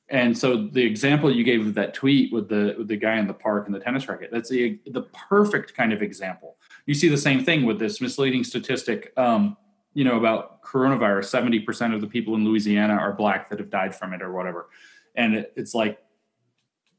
and so the example you gave of that tweet with the with the guy in the park and the tennis racket that's the the perfect kind of example you see the same thing with this misleading statistic um, you know about coronavirus 70% of the people in louisiana are black that have died from it or whatever. And it, it's like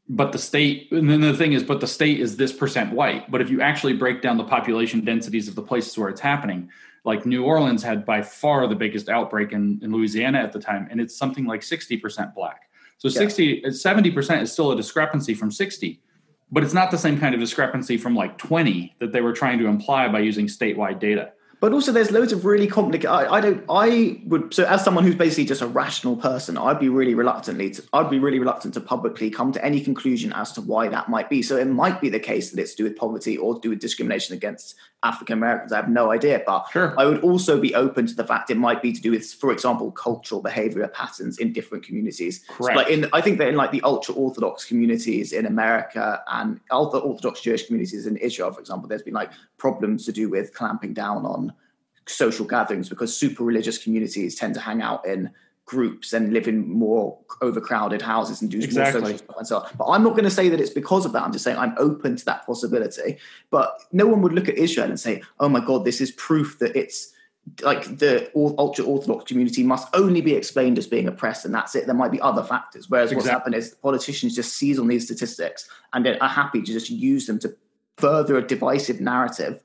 but the state and then the thing is but the state is this percent white. But if you actually break down the population densities of the places where it's happening like new orleans had by far the biggest outbreak in, in louisiana at the time and it's something like 60% black. So yeah. 60 70% is still a discrepancy from 60 but it's not the same kind of discrepancy from like 20 that they were trying to imply by using statewide data but also, there's loads of really complicated. I, I, don't. I would. So, as someone who's basically just a rational person, I'd be really reluctantly. To, I'd be really reluctant to publicly come to any conclusion as to why that might be. So, it might be the case that it's to do with poverty or to do with discrimination against African Americans. I have no idea. But sure. I would also be open to the fact it might be to do with, for example, cultural behavior patterns in different communities. Correct. So like in, I think that in like the ultra orthodox communities in America and ultra orthodox Jewish communities in Israel, for example, there's been like problems to do with clamping down on social gatherings because super religious communities tend to hang out in groups and live in more overcrowded houses and do exactly. more social stuff and so on. But I'm not going to say that it's because of that. I'm just saying I'm open to that possibility. But no one would look at Israel and say, "Oh my God, this is proof that it's." like the ultra orthodox community must only be explained as being oppressed and that's it there might be other factors whereas exactly. what's happened is politicians just seize on these statistics and are happy to just use them to further a divisive narrative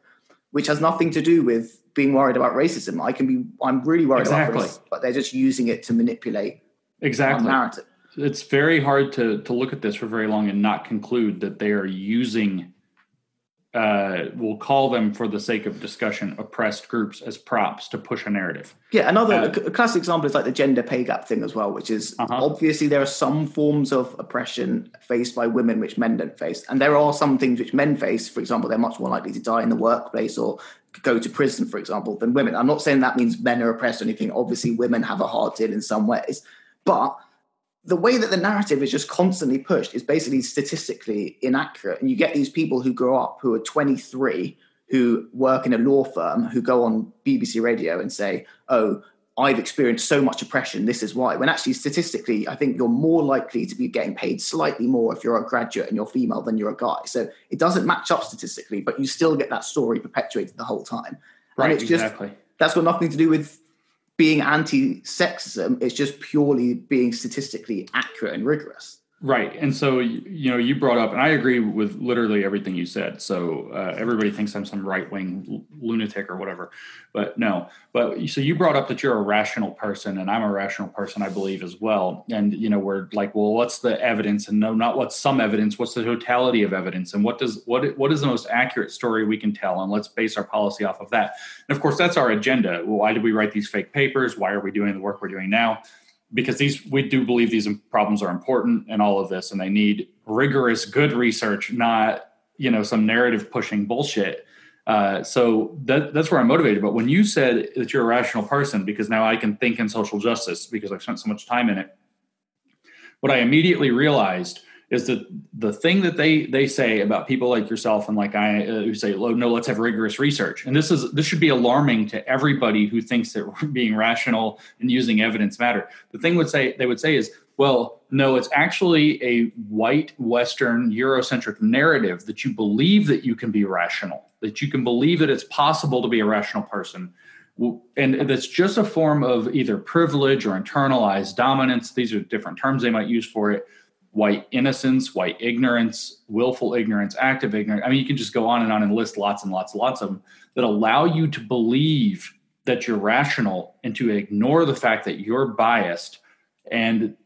which has nothing to do with being worried about racism. I can be, I'm really worried exactly. about racism, but they're just using it to manipulate exactly narrative. it's very hard to to look at this for very long and not conclude that they are using uh, we'll call them for the sake of discussion oppressed groups as props to push a narrative yeah another uh, classic example is like the gender pay gap thing as well which is uh-huh. obviously there are some forms of oppression faced by women which men don't face and there are some things which men face for example they're much more likely to die in the workplace or go to prison for example than women. I'm not saying that means men are oppressed or anything. Obviously women have a hard deal in some ways. But the way that the narrative is just constantly pushed is basically statistically inaccurate. And you get these people who grow up who are 23, who work in a law firm, who go on BBC radio and say, oh, I've experienced so much oppression. This is why. When actually, statistically, I think you're more likely to be getting paid slightly more if you're a graduate and you're female than you're a guy. So it doesn't match up statistically, but you still get that story perpetuated the whole time. Right, and it's exactly. just that's got nothing to do with being anti-sexism it's just purely being statistically accurate and rigorous Right. And so, you know, you brought up, and I agree with literally everything you said. So uh, everybody thinks I'm some right wing lunatic or whatever, but no. But so you brought up that you're a rational person, and I'm a rational person, I believe, as well. And, you know, we're like, well, what's the evidence? And no, not what's some evidence, what's the totality of evidence? And what does, what, what is the most accurate story we can tell? And let's base our policy off of that. And of course, that's our agenda. Well, why did we write these fake papers? Why are we doing the work we're doing now? Because these we do believe these problems are important and all of this and they need rigorous good research not you know some narrative pushing bullshit. Uh, so that, that's where i'm motivated. But when you said that you're a rational person because now i can think in social justice because i've spent so much time in it what i immediately realized is that the thing that they they say about people like yourself and like I uh, who say no let's have rigorous research. And this is this should be alarming to everybody who thinks that being rational and using evidence matter. The thing would say they would say is well no it's actually a white western eurocentric narrative that you believe that you can be rational that you can believe that it's possible to be a rational person. And that's just a form of either privilege or internalized dominance. These are different terms they might use for it white innocence, white ignorance, willful ignorance, active ignorance. I mean, you can just go on and on and list lots and lots and lots of them that allow you to believe that you're rational and to ignore the fact that you're biased. And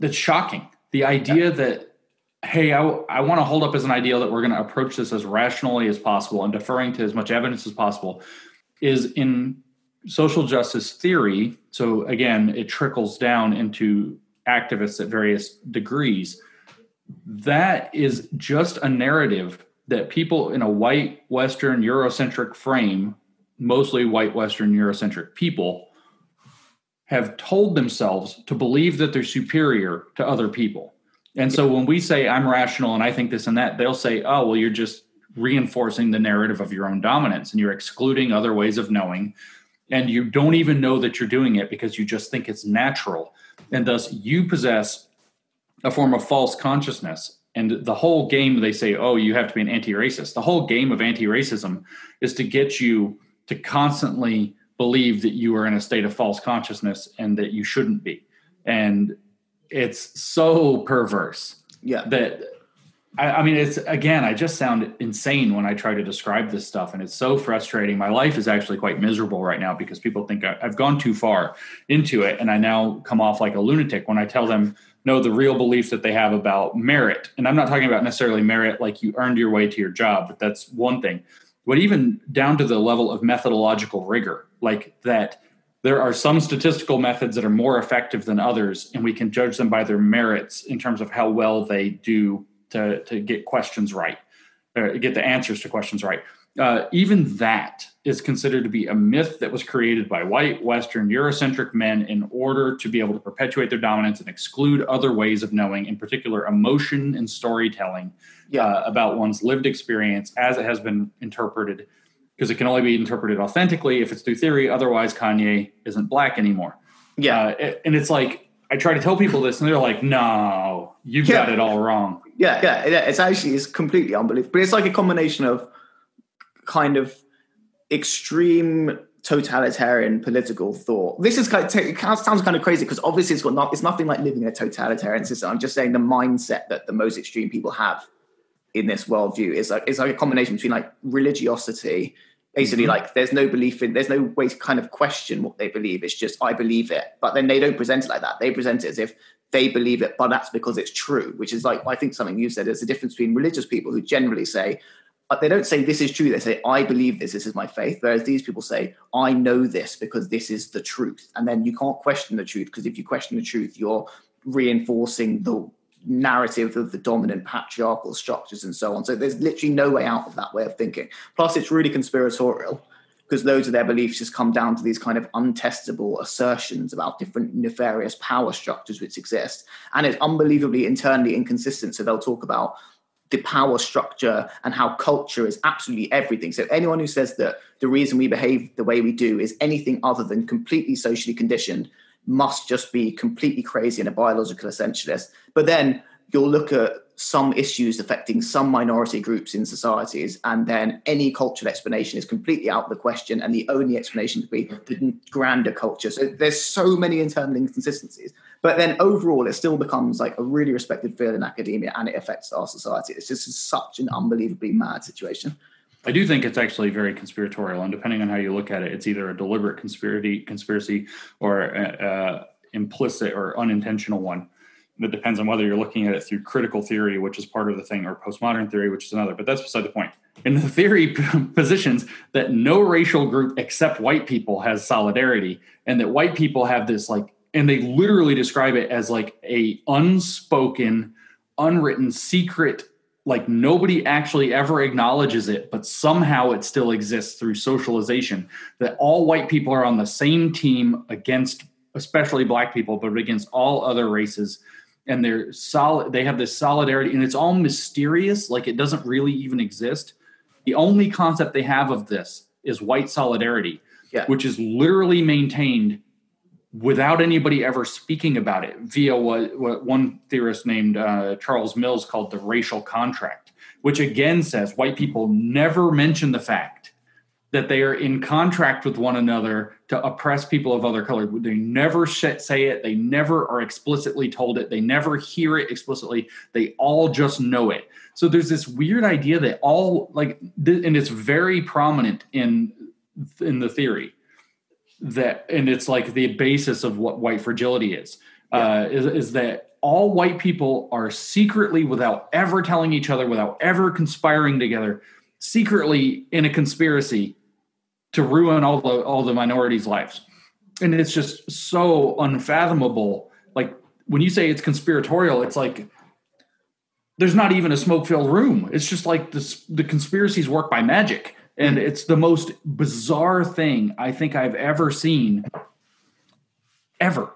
that's shocking. The idea yeah. that, hey, I, I want to hold up as an ideal that we're going to approach this as rationally as possible and deferring to as much evidence as possible is in social justice theory. So again, it trickles down into activists at various degrees. That is just a narrative that people in a white Western Eurocentric frame, mostly white Western Eurocentric people, have told themselves to believe that they're superior to other people. And so when we say I'm rational and I think this and that, they'll say, oh, well, you're just reinforcing the narrative of your own dominance and you're excluding other ways of knowing. And you don't even know that you're doing it because you just think it's natural and thus you possess a form of false consciousness. And the whole game they say oh you have to be an anti-racist. The whole game of anti-racism is to get you to constantly believe that you are in a state of false consciousness and that you shouldn't be. And it's so perverse yeah. that I, I, mean, it's again, I just sound insane when I try to describe this stuff, and it's so frustrating. My life is actually quite miserable right now because people think I, I've gone too far into it, and I now come off like a lunatic when I tell them no, the real belief that they have about merit. And I'm not talking about necessarily merit like you earned your way to your job, but that's one thing. But even down to the level of methodological rigor, like that there are some statistical methods that are more effective than others, and we can judge them by their merits in terms of how well they do to, to get questions right, or get the answers to questions right. Uh, even that is considered to be a myth that was created by white, Western, Eurocentric men in order to be able to perpetuate their dominance and exclude other ways of knowing, in particular, emotion and storytelling yeah. uh, about one's lived experience as it has been interpreted, because it can only be interpreted authentically if it's through theory. Otherwise, Kanye isn't black anymore. Yeah. Uh, and it's like, I try to tell people this, and they're like, "No, you've yeah. got it all wrong." Yeah, yeah, yeah. It's actually it's completely unbelievable, but it's like a combination of kind of extreme totalitarian political thought. This is kind of, it sounds kind of crazy because obviously it's got not it's nothing like living in a totalitarian system. I'm just saying the mindset that the most extreme people have in this worldview is like it's like a combination between like religiosity Basically, mm-hmm. like there's no belief in, there's no way to kind of question what they believe. It's just I believe it, but then they don't present it like that. They present it as if they believe it, but that's because it's true. Which is like I think something you said. There's a difference between religious people who generally say, but they don't say this is true. They say I believe this. This is my faith. Whereas these people say I know this because this is the truth. And then you can't question the truth because if you question the truth, you're reinforcing the narrative of the dominant patriarchal structures and so on. So there's literally no way out of that way of thinking. Plus, it's really conspiratorial because loads of their beliefs just come down to these kind of untestable assertions about different nefarious power structures which exist. And it's unbelievably internally inconsistent. So they'll talk about the power structure and how culture is absolutely everything. So anyone who says that the reason we behave the way we do is anything other than completely socially conditioned must just be completely crazy and a biological essentialist. But then you'll look at some issues affecting some minority groups in societies, and then any cultural explanation is completely out of the question, and the only explanation could be the grander culture. So there's so many internal inconsistencies. But then overall, it still becomes like a really respected field in academia, and it affects our society. It's just such an unbelievably mad situation. I do think it's actually very conspiratorial, and depending on how you look at it, it's either a deliberate conspiracy, conspiracy, or a, a implicit or unintentional one. It depends on whether you're looking at it through critical theory, which is part of the thing, or postmodern theory, which is another. But that's beside the point. And the theory positions that no racial group except white people has solidarity, and that white people have this like, and they literally describe it as like a unspoken, unwritten secret like nobody actually ever acknowledges it but somehow it still exists through socialization that all white people are on the same team against especially black people but against all other races and they're solid they have this solidarity and it's all mysterious like it doesn't really even exist the only concept they have of this is white solidarity yeah. which is literally maintained without anybody ever speaking about it via what, what one theorist named uh, Charles Mills called the racial contract, which again says white people never mention the fact that they are in contract with one another to oppress people of other color. They never say it. They never are explicitly told it. They never hear it explicitly. They all just know it. So there's this weird idea that all like, and it's very prominent in in the theory that and it's like the basis of what white fragility is yeah. uh, is, is that all white people are secretly without ever telling each other without ever conspiring together secretly in a conspiracy to ruin all the all the minorities lives and it's just so unfathomable like when you say it's conspiratorial it's like there's not even a smoke filled room it's just like this, the conspiracies work by magic and it's the most bizarre thing I think I've ever seen ever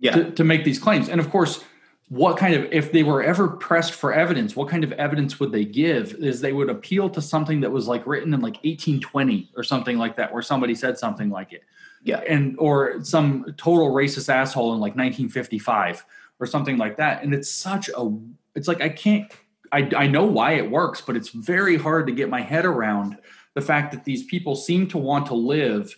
yeah. to, to make these claims. And of course, what kind of if they were ever pressed for evidence what kind of evidence would they give? Is they would appeal to something that was like written in like 1820 or something like that where somebody said something like it. Yeah. And or some total racist asshole in like 1955 or something like that. And it's such a it's like i can't i, I know why it works but it's very hard to get my head around the fact that these people seem to want to live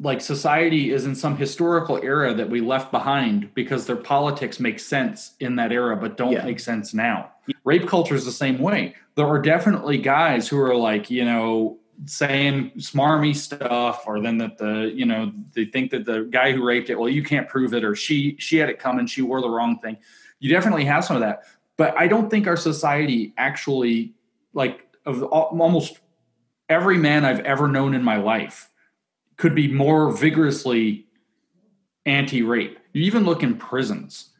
like society is in some historical era that we left behind because their politics make sense in that era but don't yeah. make sense now. Rape culture is the same way. There are definitely guys who are like, you know, saying smarmy stuff or then that the, you know, they think that the guy who raped it, well, you can't prove it or she she had it coming, she wore the wrong thing. You definitely have some of that. But I don't think our society actually like of almost every man I've ever known in my life could be more vigorously anti rape. You even look in prisons.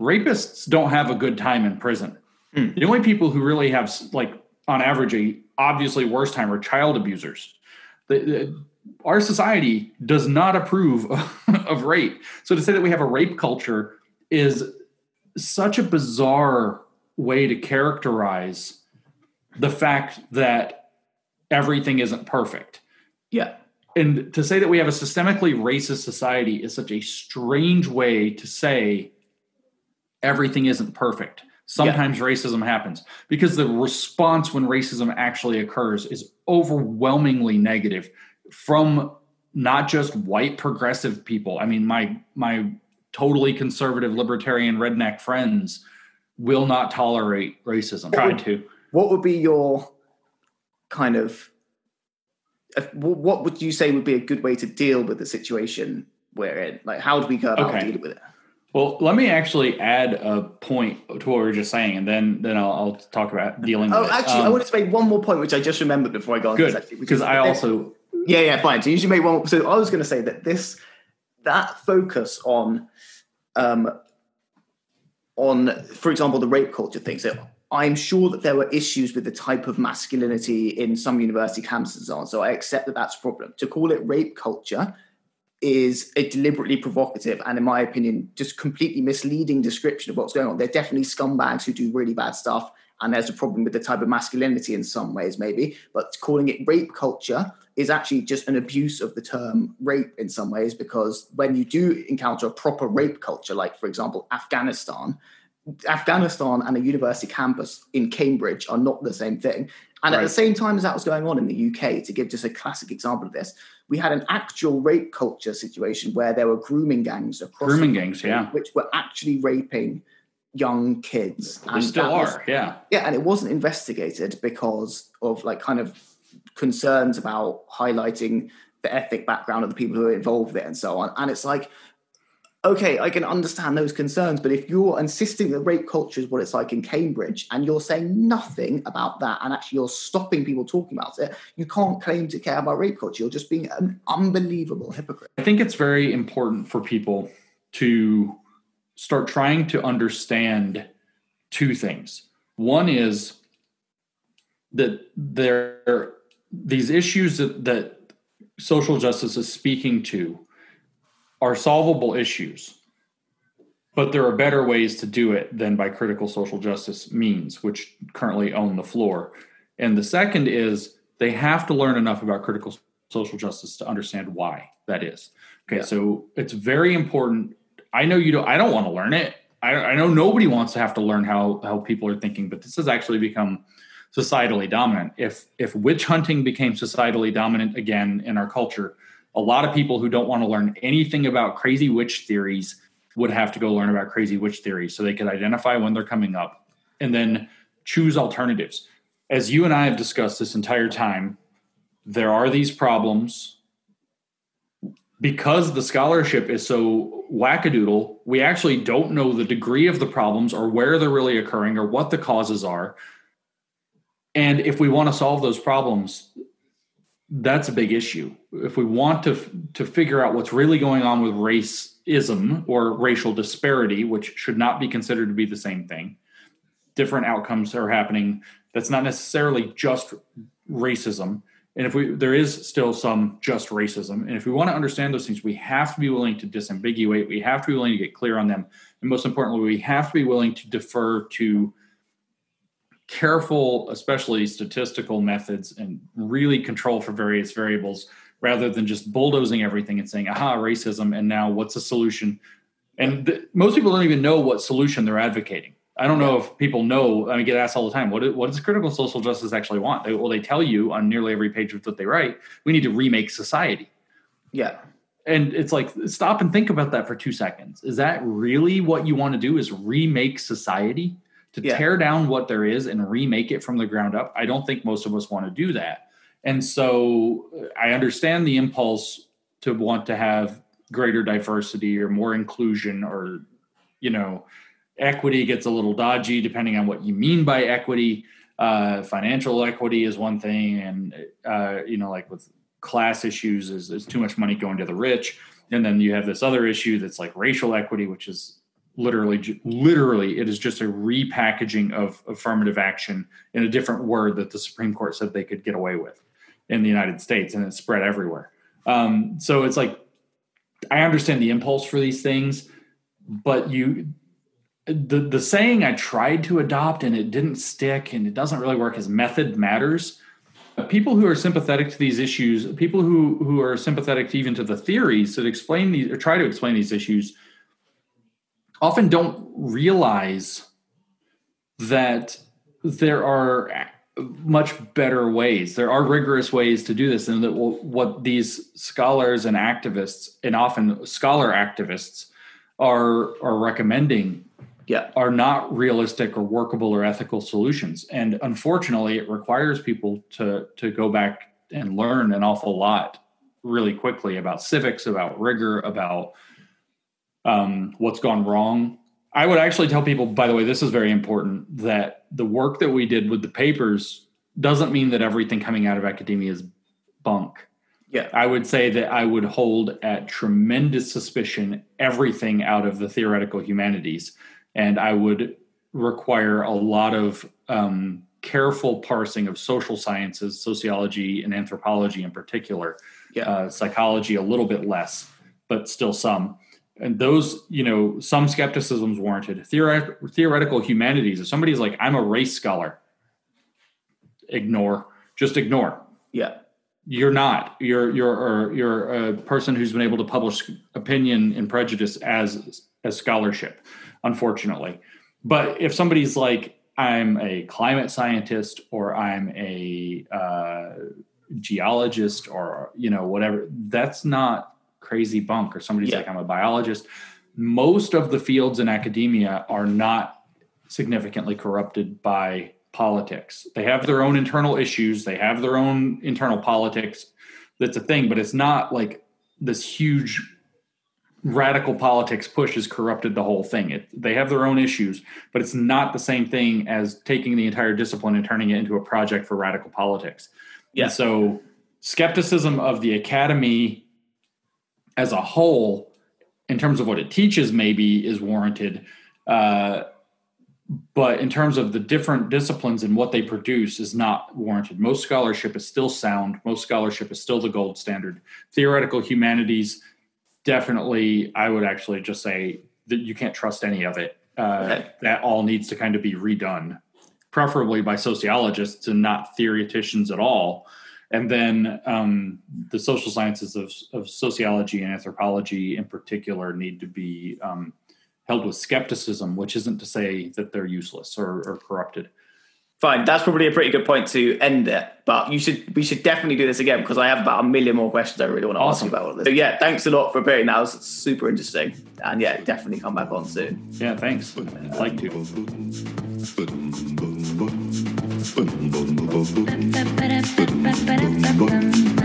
Rapists don't have a good time in prison. Mm. The only people who really have, like, on average, a obviously worse time are child abusers. The, the, our society does not approve of, of rape. So to say that we have a rape culture is such a bizarre way to characterize the fact that everything isn't perfect. Yeah. And to say that we have a systemically racist society is such a strange way to say everything isn't perfect. Sometimes yeah. racism happens because the response when racism actually occurs is overwhelmingly negative from not just white progressive people. I mean, my my totally conservative libertarian redneck friends will not tolerate racism. Tried to what would be your kind of what would you say would be a good way to deal with the situation we're in? Like, how do we go about okay. dealing with it? Well, let me actually add a point to what we were just saying, and then then I'll, I'll talk about dealing. With it. Oh, actually, um, I wanted to make one more point, which I just remembered before I got good because I also yeah yeah fine. So you should make one. So I was going to say that this that focus on um on for example the rape culture thing. So I'm sure that there were issues with the type of masculinity in some university campuses on. So I accept that that's a problem. To call it rape culture is a deliberately provocative and, in my opinion, just completely misleading description of what's going on. They're definitely scumbags who do really bad stuff, and there's a problem with the type of masculinity in some ways, maybe. But calling it rape culture is actually just an abuse of the term rape in some ways, because when you do encounter a proper rape culture, like, for example, Afghanistan, Afghanistan and a university campus in Cambridge are not the same thing. And right. at the same time as that was going on in the UK, to give just a classic example of this, we had an actual rape culture situation where there were grooming gangs across grooming gangs, yeah, which were actually raping young kids. They and still are, was, yeah, yeah, and it wasn't investigated because of like kind of concerns about highlighting the ethnic background of the people who are involved with it and so on. And it's like okay, I can understand those concerns, but if you're insisting that rape culture is what it's like in Cambridge and you're saying nothing about that and actually you're stopping people talking about it, you can't claim to care about rape culture. You're just being an unbelievable hypocrite. I think it's very important for people to start trying to understand two things. One is that there these issues that, that social justice is speaking to are solvable issues, but there are better ways to do it than by critical social justice means, which currently own the floor. And the second is they have to learn enough about critical social justice to understand why that is. Okay, yeah. so it's very important. I know you don't. I don't want to learn it. I, I know nobody wants to have to learn how how people are thinking, but this has actually become societally dominant. If if witch hunting became societally dominant again in our culture, a lot of people who don't want to learn anything about crazy witch theories would have to go learn about crazy witch theories so they could identify when they're coming up and then choose alternatives. As you and I have discussed this entire time, there are these problems because the scholarship is so wackadoodle, we actually don't know the degree of the problems or where they're really occurring or what the causes are. And if we want to solve those problems, that's a big issue. If we want to to figure out what's really going on with racism or racial disparity, which should not be considered to be the same thing, different outcomes are happening. That's not necessarily just racism. And if we there is still some just racism, and if we want to understand those things, we have to be willing to disambiguate. We have to be willing to get clear on them, and most importantly, we have to be willing to defer to careful, especially statistical methods, and really control for various variables rather than just bulldozing everything and saying, aha, racism, and now what's the solution? And th- most people don't even know what solution they're advocating. I don't know if people know. I mean, get asked all the time, what, what does critical social justice actually want? They, well, they tell you on nearly every page of what they write, we need to remake society. Yeah. And it's like, stop and think about that for two seconds. Is that really what you want to do? Is remake society? To yeah. tear down what there is and remake it from the ground up. I don't think most of us want to do that. And so I understand the impulse to want to have greater diversity or more inclusion or, you know, equity gets a little dodgy depending on what you mean by equity. Uh, financial equity is one thing, and uh, you know, like with class issues, is, is too much money going to the rich. And then you have this other issue that's like racial equity, which is literally literally it is just a repackaging of affirmative action in a different word that the supreme court said they could get away with in the united states and it spread everywhere. Um, so it's like i understand the impulse for these things but you the the saying i tried to adopt and it didn't stick and it doesn't really work is method matters. People who are sympathetic to these issues people who who are sympathetic even to the theories that explain these or try to explain these issues often don't realize that there are much better ways. There are rigorous ways to do this, and that what these scholars and activists, and often scholar activists, are are recommending, yeah. are not realistic or workable or ethical solutions. And unfortunately, it requires people to to go back and learn an awful lot really quickly about civics, about rigor, about um, what's gone wrong. I would actually tell people, by the way, this is very important that the work that we did with the papers doesn't mean that everything coming out of academia is bunk. Yeah. I would say that I would hold at tremendous suspicion everything out of the theoretical humanities. And I would require a lot of um, careful parsing of social sciences, sociology, and anthropology in particular. Yeah. Uh, psychology, a little bit less, but still some. And those, you know, some skepticism is warranted. Theoret- theoretical humanities, if somebody's like, I'm a race scholar, ignore, just ignore. Yeah. You're not. You're you're you're a person who's been able to publish opinion and prejudice as as scholarship, unfortunately. But if somebody's like, I'm a climate scientist or I'm a uh, geologist or you know whatever, that's not crazy bunk. Or somebody's Yeah. like, I'm a biologist. Most of the fields in academia are not significantly corrupted by politics. They have their own internal issues. They have their own internal politics. That's a thing, but it's not like this huge radical politics push has corrupted the whole thing. It, they have their own issues, but it's not the same thing as taking the entire discipline and turning it into a project for radical politics. Yeah. And so skepticism of the academy as a whole, in terms of what it teaches, maybe is warranted. Uh, but in terms of the different disciplines and what they produce is not warranted most scholarship is still sound most scholarship is still the gold standard theoretical humanities definitely i would actually just say that you can't trust any of it uh, Okay. that all needs to kind of be redone preferably by sociologists and not theoreticians at all and then um, the social sciences of, of sociology and anthropology in particular need to be um, held with skepticism, which isn't to say that they're useless or, or corrupted. Fine. That's probably a pretty good point to end it. But you should we should definitely do this again because I have about a million more questions I really want to Awesome. ask you about all this. So yeah, thanks a lot for appearing. That was super interesting. And yeah, definitely come back on soon. Yeah, thanks. I'd like to. Ba-da-ba-ba-ba-bum.